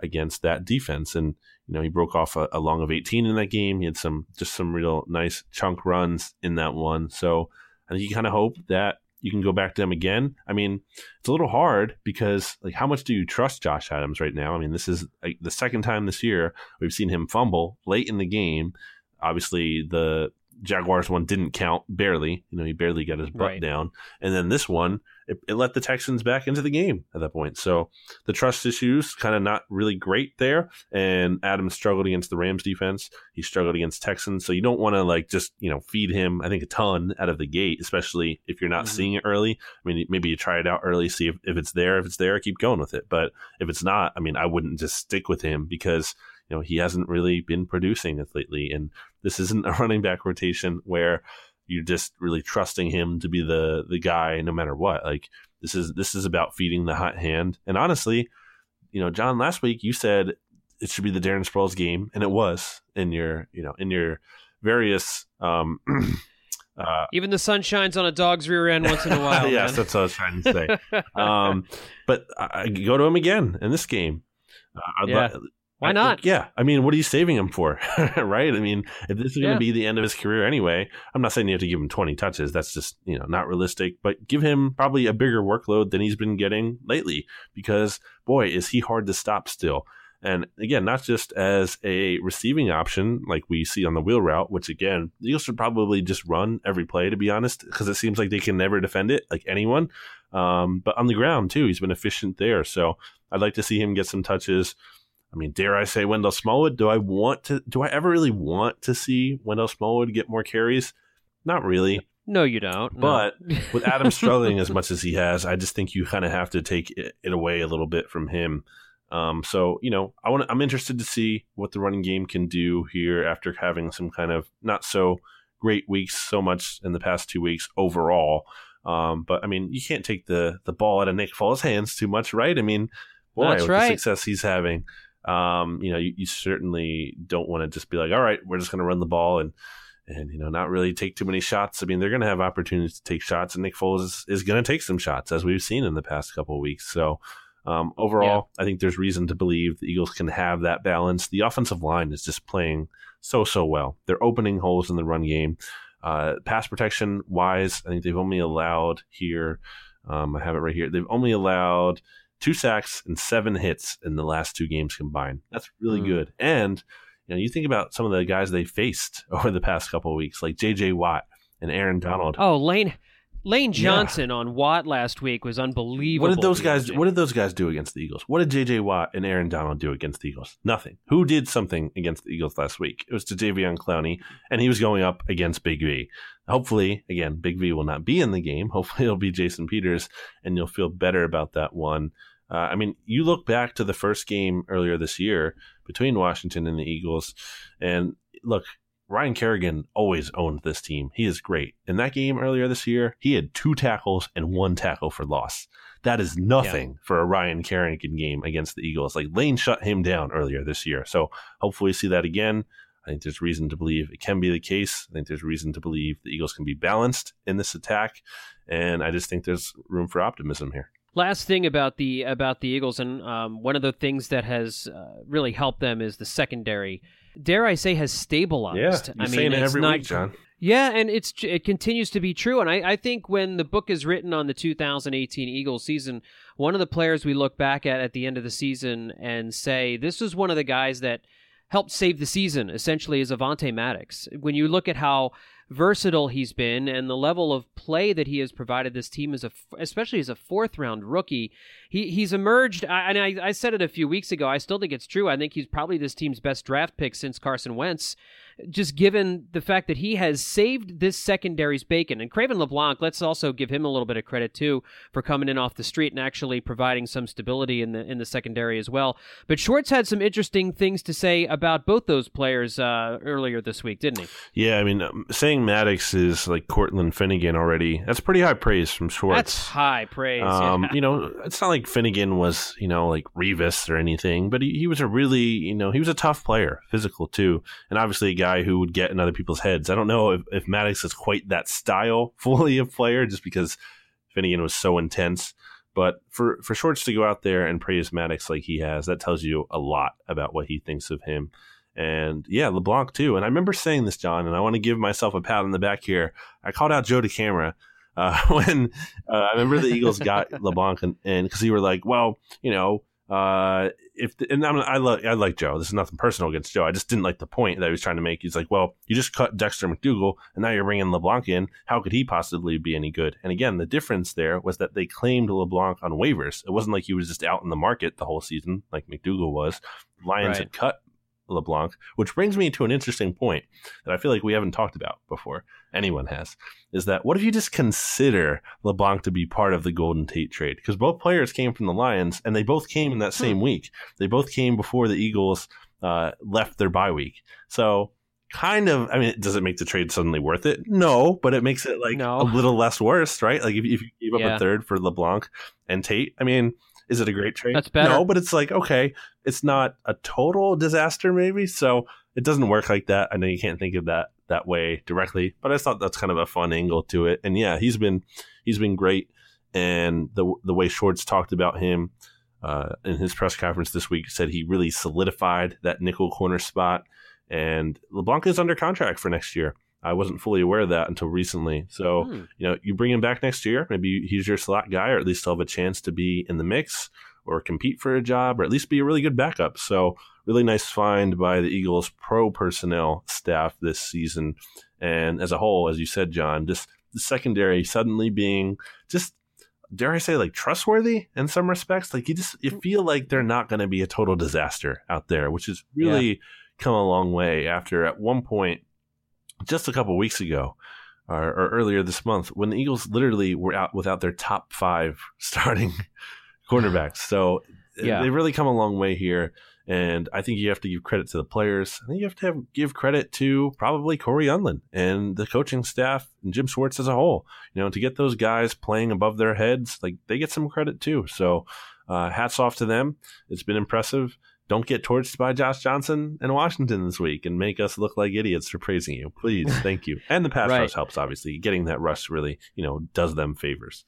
against that defense, and you know he broke off a, a long of 18 in that game. He had some just some real nice chunk runs in that one. So I think you kind of hope that you can go back to them again. I mean, it's a little hard because like how much do you trust Josh Adams right now? I mean, this is like, the second time this year we've seen him fumble late in the game. Obviously, the Jaguars one didn't count barely. You know, he barely got his butt Right. down. And then this one, it, it let the Texans back into the game at that point. So the trust issues kind of not really great there. And Adams struggled against the Rams defense. He struggled against Texans. So you don't want to like just, you know, feed him, I think, a ton out of the gate, especially if you're not Mhm. seeing it early. I mean, maybe you try it out early, see if, if it's there. If it's there, keep going with it. But if it's not, I mean, I wouldn't just stick with him because, you know, he hasn't really been producing it lately. And this isn't a <laughs> running back rotation where you're just really trusting him to be the the guy no matter what. Like this is this is about feeding the hot hand. And honestly, you know, John, last week you said it should be the Darren Sproles game, and it was in your you know in your various um <clears throat> uh Even the sun shines on a dog's rear end once in a <laughs> while. yes, that's what I was trying to say. <laughs> um, but I, I go to him again in this game. Uh, Yeah. Why I- not? yeah, I mean, what are you saving him for, <laughs> right? I mean, if this is going Yeah. to be the end of his career anyway, I'm not saying you have to give him 20 touches. That's just you know not realistic. But give him probably a bigger workload than he's been getting lately, because boy, is he hard to stop still. And again, not just as a receiving option like we see on the wheel route, which again, the Eagles should probably just run every play to be honest, because it seems like they can never defend it like anyone. Um, but on the ground too, he's been efficient there. So I'd like to see him get some touches. I mean, dare I say Wendell Smallwood? Do I want to? Do I ever really want to see Wendell Smallwood get more carries? Not really. No, you don't. No. But with <laughs> Adam struggling as much as he has, I just think you kind of have to take it, it away a little bit from him. Um, so you know, I want I'm interested to see what the running game can do here after having some kind of not so great weeks so much in the past two weeks overall. Um, but I mean, you can't take the the ball out of Nick Foles' hands too much, right? I mean, boy, That's with right. the success he's having, um, you know, you, you certainly don't want to just be like, all right, we're just going to run the ball and and you know not really take too many shots. I mean, they're going to have opportunities to take shots, and Nick Foles is, is going to take some shots as we've seen in the past couple of weeks. So. Um, overall, I think there's reason to believe the Eagles can have that balance. The offensive line is just playing so so well. They're opening holes in the run game. Uh, pass protection wise, I think they've only allowed here. Um, I have it right here. They've only allowed two sacks and seven hits in the last two games combined. That's really Mm. good. And you know, you think about some of the guys they faced <laughs> over the past couple of weeks, like J.J. Watt and Aaron Donald. oh, Lane Lane Yeah. Johnson on Watt last week was unbelievable. What did those guys? What did those guys do against the Eagles? What did J.J. Watt and Aaron Donald do against the Eagles? Nothing. Who did something against the Eagles last week? It was to Jadeveon Clowney, and he was going up against Big V. Hopefully, again, Big V will not be in the game. <laughs> Hopefully, it'll be Jason Peters, and you'll feel better about that one. Uh, I mean, you look back to the first game earlier this year between Washington and the Eagles, and look, Ryan Kerrigan always owned this team. He is great. In that game earlier this year, he had two tackles and one tackle for loss. That is nothing for a Ryan Kerrigan game against the Eagles. Like Lane shut him down earlier this year. So hopefully we see that again. I think there's reason to believe it can be the case. I think there's reason to believe the Eagles can be balanced in this attack. And I just think there's room for optimism here. Last thing about the about the Eagles, and um, one of the things that has uh, really helped them is the secondary. Dare I say, has stabilized. Yeah, you're I mean, saying it it's every not, week, John. Yeah, and it's it continues to be true. And I, I think when the book is written on the 2018 Eagles season, one of the players we look back at at the end of the season and say this was one of the guys that helped save the season. Essentially, is Avonte Maddox. When you look at how versatile he's been and the level of play that he has provided this team as a especially as a fourth round rookie he he's emerged I, and I, I said it a few weeks ago I still think it's true I think he's probably this team's best draft pick since Carson Wentz just given the fact that he has saved this secondary's bacon. And Cre'Von LeBlanc let's also give him a little bit of credit too for coming in off the street and actually providing some stability in the in the secondary as well. But Schwartz had some interesting things to say about both those players uh, earlier this week didn't he? Yeah, I mean, um, saying Maddox is like Cortland Finnegan already, that's pretty high praise from Schwartz. That's high praise. Um, yeah. You know, it's not like Finnegan was, you know, like Revis or anything, but he, he was a really, you know, he was a tough player, physical too, and obviously a guy who would get in other people's heads. I don't know if, if Maddox is quite that style <laughs> fully of player just because Finnegan was so intense. But for, for Schwartz to go out there and praise Maddox like he has, that tells you a lot about what he thinks of him. And yeah, LeBlanc too. And I remember saying this, John, and I want to give myself a pat on the back here. I called out Joe to camera uh, <laughs> when uh, I remember the Eagles got <laughs> LeBlanc, and because you were like, well, you know, uh, if the, and I'm, I like I like Joe. This is nothing personal against Joe. I just didn't like the point that he was trying to make. He's like, well, you just cut Dexter McDougle, and now you're bringing LeBlanc in. How could he possibly be any good? And again, the difference there was that they claimed LeBlanc on waivers. It wasn't like he was just out in the market the whole season like McDougle was. Lions Right. had cut LeBlanc, which brings me to an interesting point that I feel like we haven't talked about before. Anyone has is that what if you just consider LeBlanc to be part of the Golden Tate trade? Because both players came from the Lions, and they both came in that same week. They both came before the Eagles uh, left their bye week. So, kind of, I mean, does it make the trade suddenly worth it? No, but it makes it like No. a little less worse, right? Like if, if you gave up Yeah. a third for LeBlanc and Tate, I mean, is it a great trade? That's better. No, but it's like okay, it's not a total disaster, maybe. So it doesn't work like that. I know you can't think of that that way directly, but I thought that's kind of a fun angle to it. And yeah, he's been he's been great, and the the way Schwartz talked about him uh, in his press conference this week said he really solidified that nickel corner spot. And LeBlanc is under contract for next year. I wasn't fully aware of that until recently. So Hmm. you know, you bring him back next year. Maybe he's your slot guy, or at least he'll have a chance to be in the mix or compete for a job, or at least be a really good backup. So, really nice find by the Eagles pro personnel staff this season. And as a whole, as you said, John, just the secondary suddenly being just dare I say like trustworthy in some respects. Like you just you feel like they're not going to be a total disaster out there, which has really come a long way after at one point just a couple weeks ago or, or earlier this month when the Eagles literally were out without their top five <laughs> starting cornerbacks. So Yeah. they've really come a long way here. And I think you have to give credit to the players. I think you have to have, give credit to probably Cory Undlin and the coaching staff and Jim Schwartz as a whole. You know, to get those guys playing above their heads, like they get some credit too. So uh, hats off to them. It's been impressive. Don't get torched by Josh Johnson and Washington this week and make us look like idiots for praising you. Please, thank you. And the pass <laughs> Right. rush helps, obviously. Getting that rush really, you know, does them favors.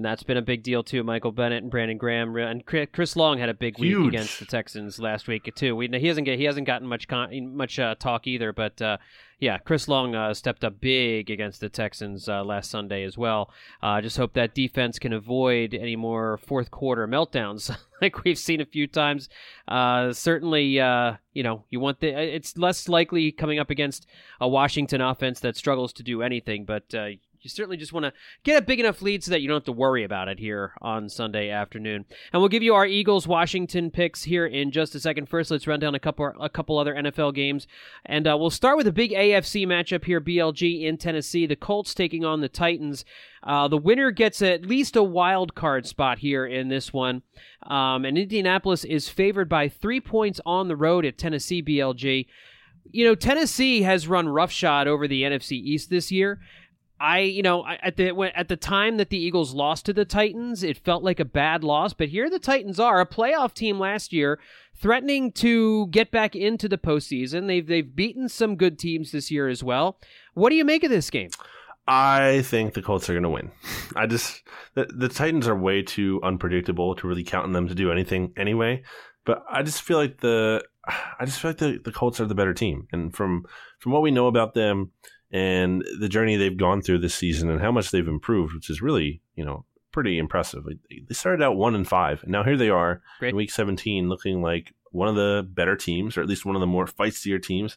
And that's been a big deal too. Michael Bennett and Brandon Graham and Chris Long had a big week against the Texans last week too. We, he hasn't get, he hasn't gotten much con, much uh, talk either, but uh, yeah, Chris Long uh, stepped up big against the Texans uh, last Sunday as well. I uh, just hope that defense can avoid any more fourth quarter meltdowns <laughs> like we've seen a few times. Uh, certainly, uh, you know, you want the it's less likely coming up against a Washington offense that struggles to do anything, but uh, you certainly just want to get a big enough lead so that you don't have to worry about it here on Sunday afternoon. And we'll give you our Eagles Washington picks here in just a second. First, let's run down a couple a couple other NFL games, and uh, we'll start with a big AFC matchup here: BLG in Tennessee, the Colts taking on the Titans. Uh, the winner gets at least a wild card spot here in this one. Um, and Indianapolis is favored by three points on the road at Tennessee BLG. You know, Tennessee has run roughshod over the NFC East this year. I, you know, at the when, at the time that the Eagles lost to the Titans, it felt like a bad loss. But here the Titans are a playoff team last year, threatening to get back into the postseason. They've they've beaten some good teams this year as well. What do you make of this game? I think the Colts are going to win. I just the, the Titans are way too unpredictable to really count on them to do anything anyway. But I just feel like the I just feel like the, the Colts are the better team, and from from what we know about them and the journey they've gone through this season and how much they've improved, which is really you know pretty impressive. They started out one and five, and now here they are Great. in week seventeen, looking like one of the better teams, or at least one of the more feistier teams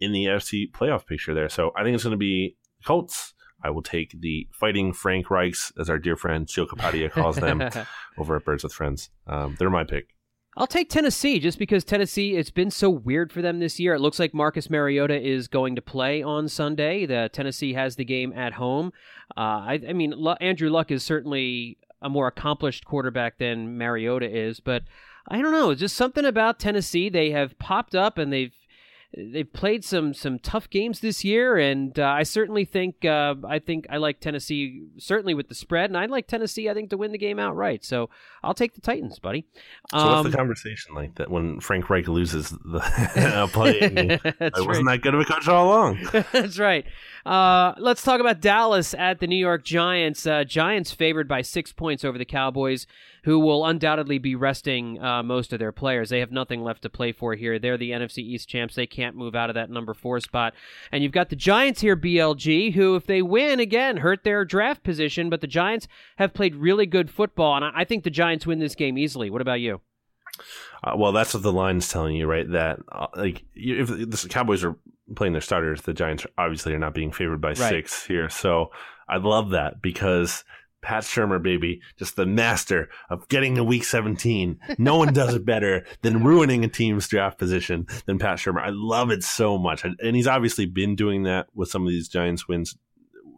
in the AFC playoff picture there. So I think it's going to be Colts. I will take the fighting Frank Reichs, as our dear friend Joe Capadia calls them, <laughs> over at Birds with Friends. Um, they're my pick. I'll take Tennessee just because Tennessee, it's been so weird for them this year. It looks like Marcus Mariota is going to play on Sunday. The Tennessee has the game at home. Uh, I, I mean, Lu- Andrew Luck is certainly a more accomplished quarterback than Mariota is, but I don't know. It's just something about Tennessee. They have popped up and they've they've played some some tough games this year, and uh, I certainly think uh, I think I like Tennessee certainly with the spread, and I like Tennessee I think to win the game outright. So I'll take the Titans, buddy. So Um, what's the conversation like that when Frank Reich loses the <laughs> play? I I wasn't right. that good of a coach all along. <laughs> That's right. Uh, let's talk about Dallas at the New York Giants. Uh, Giants favored by six points over the Cowboys, who will undoubtedly be resting uh, most of their players. They have nothing left to play for here. They're the NFC East champs. They can't move out of that number four spot. And you've got the Giants here, BLG, who, if they win again, hurt their draft position. But the Giants have played really good football, and I think the Giants win this game easily. What about you? Uh, well, that's what the line's telling you, right? That uh, like if the Cowboys are playing their starters, the Giants obviously are not being favored by six here. So I love that because Pat Shurmur, baby, just the master of getting to Week 17. No one does it better than ruining a team's draft position than Pat Shurmur. I love it so much, and he's obviously been doing that with some of these Giants wins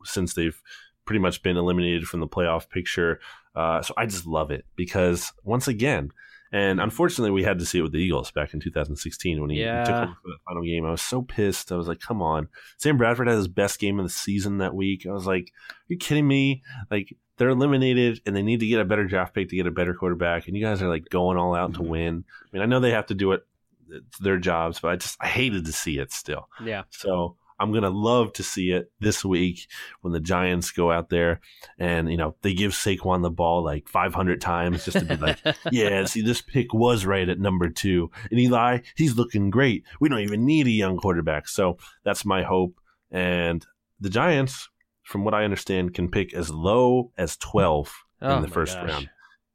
since they've pretty much been eliminated from the playoff picture. Uh, so I just love it because once again, and unfortunately, we had to see it with the Eagles back in 2016 when he, he Yeah. took over for the final game. I was so pissed. I was like, come on. Sam Bradford had his best game of the season that week. I was like, are you kidding me? Like, they're eliminated and they need to get a better draft pick to get a better quarterback. And you guys are like going all out to mm-hmm. win. I mean, I know they have to do it. It's their jobs, but I just, I hated to see it still. Yeah. So I'm gonna love to see it this week when the Giants go out there and you know they give Saquon the ball like 500 times just to be like, <laughs> yeah, see this pick was right at number two, and Eli he's looking great. We don't even need a young quarterback, so that's my hope. And the Giants, from what I understand, can pick as low as 12 Oh in the first gosh. round,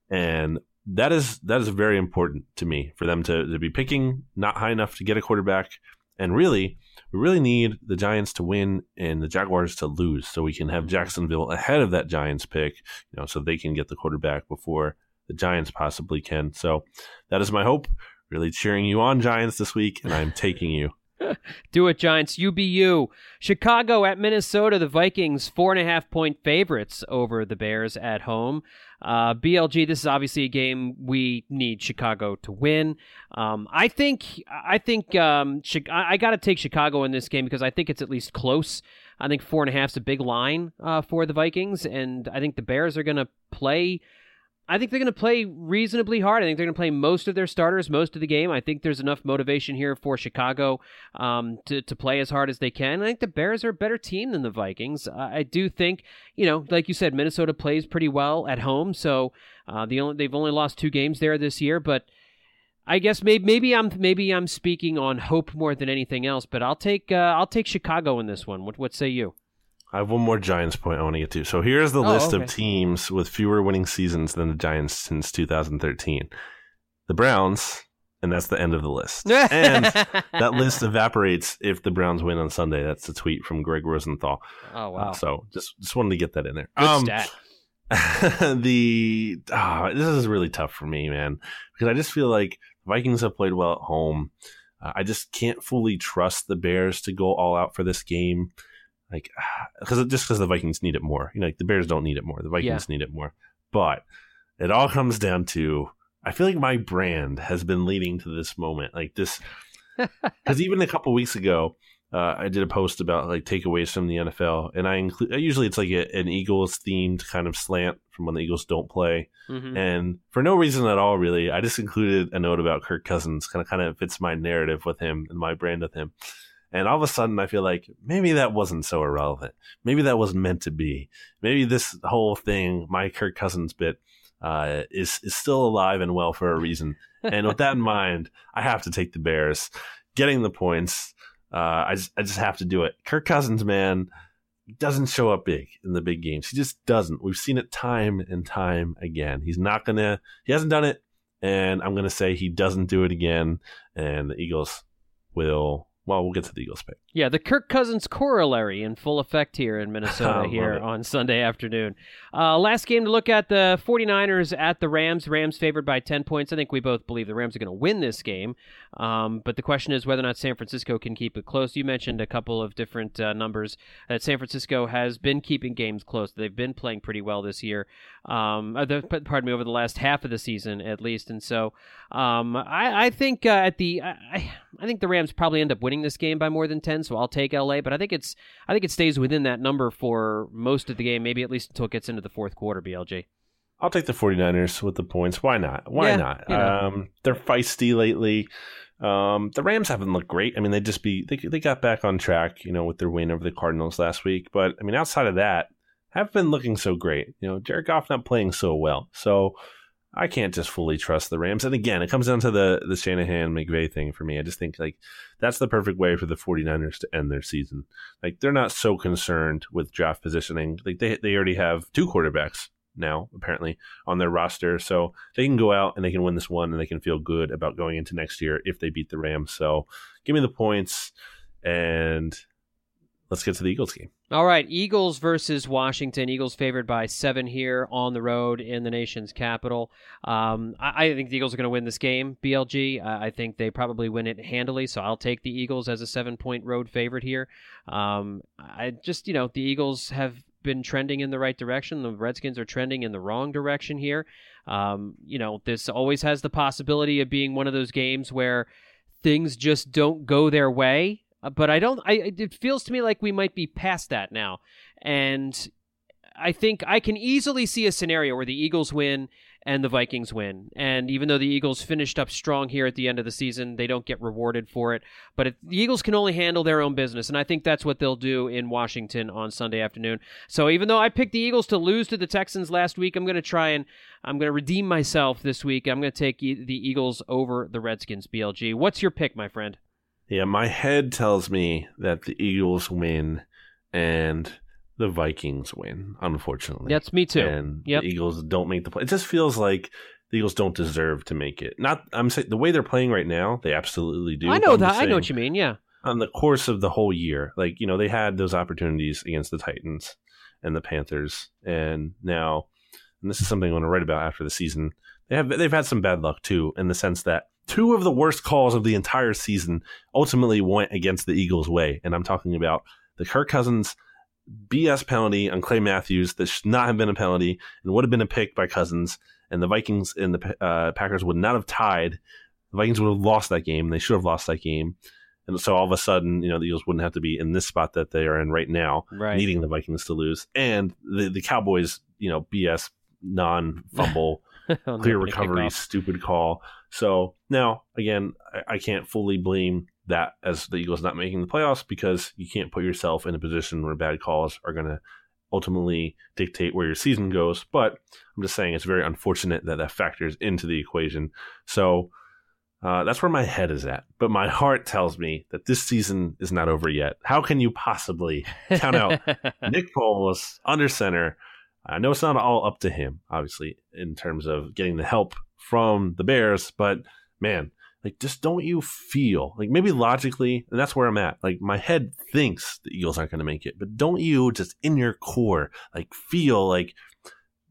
and that is that is very important to me for them to, to be picking not high enough to get a quarterback. And really, we really need the Giants to win and the Jaguars to lose, so we can have mm-hmm. Jacksonville ahead of that Giants pick, you know, so they can get the quarterback before the Giants possibly can. So that is my hope. Really cheering you on, Giants, this week, and I'm taking you. <laughs> Do it, Giants. UBU. Chicago at Minnesota. The Vikings, four and a half point favorites over the Bears at home. Uh, BLG, this is obviously a game we need Chicago to win. Um, I think I think um, I, got to take Chicago in this game because I think it's at least close. I think four and a half is a big line uh, for the Vikings, and I think the Bears are going to play I think they're going to play reasonably hard. I think they're going to play most of their starters most of the game. I think there's enough motivation here for Chicago um, to to play as hard as they can. I think the Bears are a better team than the Vikings. I do think, you know, like you said, Minnesota plays pretty well at home, so uh, the only they've only lost two games there this year, but. I guess maybe maybe I'm maybe I'm speaking on hope more than anything else, but I'll take uh, I'll take Chicago in this one. What what say you? I have one more Giants point I want to get to. So here's the Oh, list okay. of teams with fewer winning seasons than the Giants since 2013. The Browns, and that's the end of the list. <laughs> and that list evaporates if the Browns win on Sunday. That's a tweet from Greg Rosenthal. Oh Uh, wow, so just just wanted to get that in there. good Um, stat. <laughs> the ah, this is really tough for me, man, because I just feel like Vikings have played well at home. Uh, I just can't fully trust the Bears to go all out for this game, like <sighs> because just because the Vikings need it more. You know, like the Bears don't need it more. The Vikings need it more. But it all comes down to I feel like my brand has been leading to this moment, like this, <laughs> because even a couple weeks ago. Uh, I did a post about like takeaways from the NFL, and I include usually it's like a, an Eagles themed kind of slant from when the Eagles don't play, Mhm. and for no reason at all, really, I just included a note about Kirk Cousins. Kind of, kind of fits my narrative with him and my brand with him. And all of a sudden, I feel like maybe that wasn't so irrelevant. Maybe that wasn't meant to be. Maybe this whole thing, my Kirk Cousins bit, uh, is is still alive and well for a reason. And with that in <laughs> mind, I have to take the Bears, getting the points. Uh, I just I just have to do it. Kirk Cousins, man, doesn't show up big in the big games. He just doesn't. We've seen it time and time again. He's not gonna. He hasn't done it, and I'm gonna say he doesn't do it again. And the Eagles will. Well, we'll get to the Eagles pick. Yeah, the Kirk Cousins corollary in full effect here in <laughs> Minnesota here it. on Sunday afternoon. Uh, last game to look at the 49ers at the Rams. Rams favored by 10 points. I think we both believe the Rams are going to win this game. Um, but the question is whether or not San Francisco can keep it close. You mentioned a couple of different uh, numbers that San Francisco has been keeping games close. They've been playing pretty well this year. Um, uh, the, pardon me, over the last half of the season at least. And so um, I, I think uh, at the I- I think the Rams probably end up winning this game by more than ten, so I'll take LA. But I think it's I think it stays within that number for most of the game, maybe at least until it gets into the fourth quarter. BLG. I'll take the 49ers with the points. Why not? Why Yeah, not? you know. Um, they're feisty lately. Um, the Rams haven't looked great. I mean, they just be they, they got back on track, you know, with their win over the Cardinals last week. But I mean, outside of that, haven't been looking so great. You know, Jared Goff not playing so well. So I can't just fully trust the Rams. And again, it comes down to the the Shanahan McVay thing for me. I just think like that's the perfect way for the 49ers to end their season. Like they're not so concerned with draft positioning. Like they they already have two quarterbacks now apparently on their roster, so they can go out and they can win this one and they can feel good about going into next year if they beat the Rams. So give me the points and let's get to the Eagles game. All right, Eagles versus Washington. Eagles favored by seven here on the road in the nation's capital. Um, I, I think the Eagles are going to win this game. BLG. I, I think they probably win it handily. So I'll take the Eagles as a seven-point road favorite here. Um, I just you know the Eagles have been trending in the right direction. The Redskins are trending in the wrong direction here. Um, you know this always has the possibility of being one of those games where things just don't go their way. Uh, But I don't. I it feels to me like we might be past that now, and I think I can easily see a scenario where the Eagles win and the Vikings win. And even though the Eagles finished up strong here at the end of the season, they don't get rewarded for it. But it, the Eagles can only handle their own business, and I think that's what they'll do in Washington on Sunday afternoon. So even though I picked the Eagles to lose to the Texans last week, I'm going to try and I'm going to redeem myself this week. I'm going to take the Eagles over the Redskins. BLG, what's your pick, my friend? Yeah, my head tells me that the Eagles win and the Vikings win, unfortunately. That's me too. And Yep. the Eagles don't make the play. It just feels like the Eagles don't deserve to make it. Not I'm saying the way they're playing right now, they absolutely do. I know I'm that. I know what you mean. Yeah. On the course of the whole year, like, you know, they had those opportunities against the Titans and the Panthers and now and this is something I want to write about after the season. They have they've had some bad luck too, in the sense that two of the worst calls of the entire season ultimately went against the Eagles' way. And I'm talking about the Kirk Cousins BS penalty on Clay Matthews that should not have been a penalty and would have been a pick by Cousins. And the Vikings and the uh, Packers would not have tied. The Vikings would have lost that game. They should have lost that game. And so all of a sudden, you know, the Eagles wouldn't have to be in this spot that they are in right now, Right. needing the Vikings to lose. And the, the Cowboys, you know, BS non fumble <laughs> clear recovery, stupid call. So now, again, I, I can't fully blame that as the Eagles not making the playoffs because you can't put yourself in a position where bad calls are going to ultimately dictate where your season goes. But I'm just saying it's very unfortunate that that factors into the equation. So uh, that's where my head is at. But my heart tells me that this season is not over yet. How can you possibly count out <laughs> Nick Foles under center. I know it's not all up to him, obviously, in terms of getting the help from the Bears, but man, like just don't you feel like maybe logically, and that's where I'm at. Like my head thinks the Eagles aren't going to make it, but don't you just in your core like feel like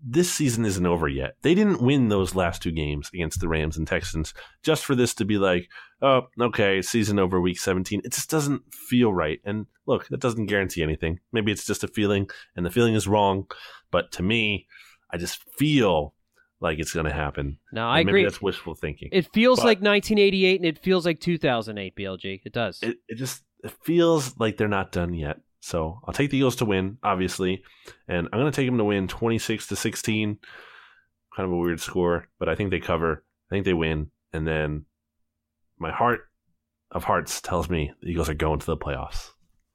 this season isn't over yet. They didn't win those last two games against the Rams and Texans just for this to be like, oh, okay, season over week 17. It just doesn't feel right. And look, that doesn't guarantee anything. Maybe it's just a feeling and the feeling is wrong. But to me, I just feel like it's going to happen. no, I agree. That's wishful thinking. It feels But- like 1988 and it feels like 2008, BLG. It does. it, it just it feels like they're not done yet. So I'll take the Eagles to win, obviously, and I'm going to take them to win 26 to 16. Kind of a weird score, but I think they cover. I think they win, and then my heart of hearts tells me the Eagles are going to the playoffs.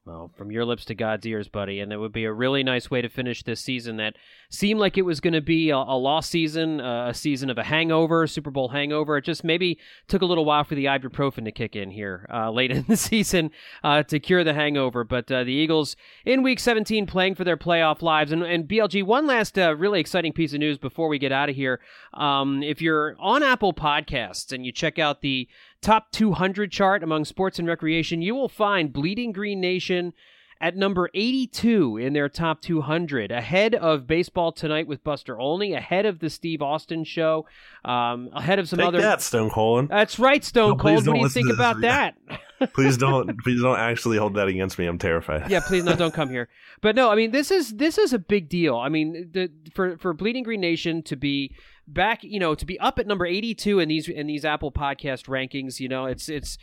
Well, from your lips to God's ears, buddy. And it would be a really nice way to finish this season that seemed like it was going to be a, a lost season, a season of a hangover, Super Bowl hangover. It just maybe took a little while for the ibuprofen to kick in here uh, <laughs> late in the season uh, to cure the hangover. But uh, the Eagles in Week 17 playing for their playoff lives. And, and BLG, one last uh, really exciting piece of news before we get out of here. Um, if you're on Apple Podcasts and you check out the top 200 chart among sports and recreation, you will find Bleeding Green Nation at number 82 in their top 200, ahead of Baseball Tonight with Buster Olney, ahead of the Steve Austin Show, um, ahead of some Take other. that, Stone Cold. That's right, Stone No, Cold. What don't you think to this. about that? <laughs> please don't, <laughs> please don't actually hold that against me. I'm terrified. yeah, please no, don't come here. But no, I mean this is this is a big deal. I mean, the for for Bleeding Green Nation to be back, you know, to be up at number eighty two in these in these Apple Podcast rankings, you know, it's it's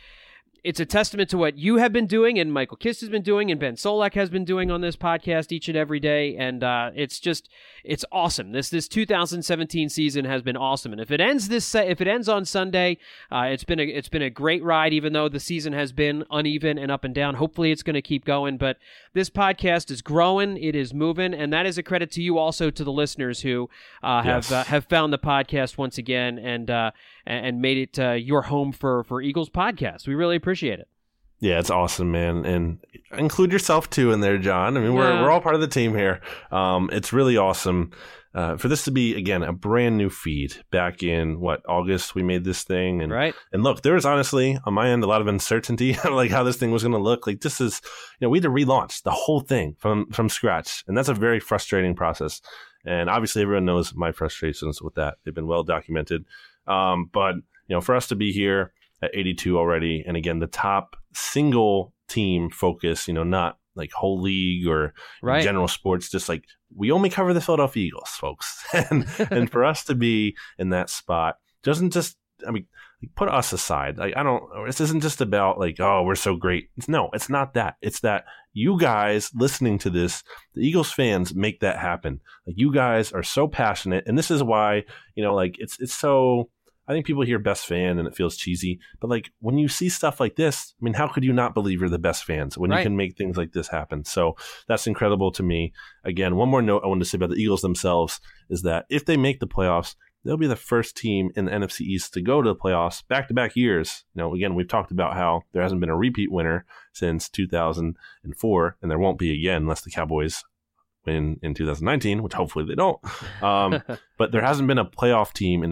it's a testament to what you have been doing and Michael Kist has been doing and Ben Solak has been doing on this podcast each and every day. And uh, it's just, it's awesome. This this 2017 season has been awesome. And if it ends this, if it ends on Sunday, uh, it's been a it's been a great ride. Even though the season has been uneven and up and down, hopefully it's going to keep going. But this podcast is growing, it is moving, and that is a credit to you also to the listeners who uh, have Yes. uh, have found the podcast once again and uh, and and made it uh, your home for for Eagles podcast. We really appreciate it. Yeah, it's awesome, man, and include yourself too in there, John. I mean, we're Yeah. we're all part of the team here. Um, it's really awesome uh, for this to be again a brand new feed. Back in what August, we made this thing, and Right? and look, there was honestly on my end a lot of uncertainty, <laughs> like how this thing was going to look. Like this is, you know, we had to relaunch the whole thing from from scratch, and that's a very frustrating process. And obviously, everyone knows my frustrations with that. They've been well documented. Um, but you know, for us to be here at 82 already, and again, the top single team focus, you know, not like whole league or Right. general sports, just like we only cover the Philadelphia Eagles, folks. <laughs> and <laughs> and for us to be in that spot doesn't just, I mean, put us aside. Like I don't. This isn't just about like, oh, we're so great. It's, no, it's not that. It's that you guys listening to this, the Eagles fans, make that happen. Like you guys are so passionate, and this is why you know, like it's it's so. I think people hear best fan and it feels cheesy, but like when you see stuff like this, I mean, how could you not believe you're the best fans when Right. you can make things like this happen? So that's incredible to me. Again, one more note I wanted to say about the Eagles themselves is that if they make the playoffs, they'll be the first team in the NFC East to go to the playoffs back to back years. You know, again, we've talked about how there hasn't been a repeat winner since 2004, and there won't be again unless the Cowboys win in 2019, which hopefully they don't. <laughs> Um, but there hasn't been a playoff team in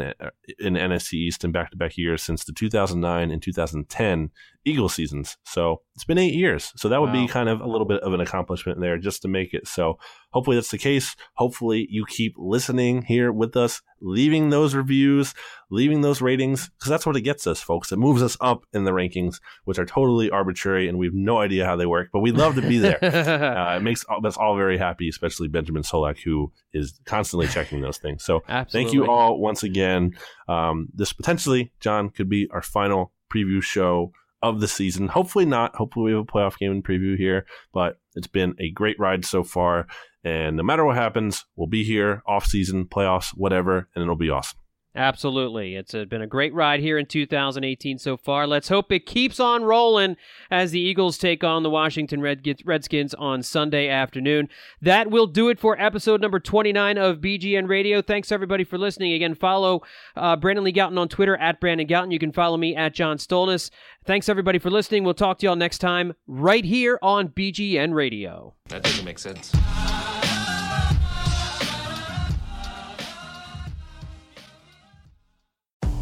in NFC East in back to back years since the 2009 and 2010 Eagle seasons. So it's been eight years. So that would Wow. be kind of a little bit of an accomplishment there just to make it. So hopefully that's the case. Hopefully you keep listening here with us, leaving those reviews, leaving those ratings, because that's what it gets us, folks. It moves us up in the rankings, which are totally arbitrary and we have no idea how they work, but we love to be there. <laughs> uh, it makes us all very happy, especially Benjamin Solak, who is constantly checking those things. So Absolutely. thank you all once again. Um, this potentially, John, could be our final preview show of the season. Hopefully not. Hopefully we have a playoff game in preview here, but it's been a great ride so far. And no matter what happens, we'll be here off season, playoffs, whatever, and it'll be awesome. Absolutely. it's been a great ride here in 2018 so far. Let's hope it keeps on rolling as the Eagles take on the Washington Redskins on Sunday afternoon. That will do it for episode number 29 of BGN Radio. Thanks everybody for listening. Again, follow uh, Brandon Lee Gowton on Twitter at Brandon Gowton. You can follow me at John Stolnis. Thanks everybody for listening. We'll talk to y'all next time right here on BGN Radio. That doesn't make sense.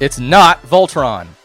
It's not Voltron.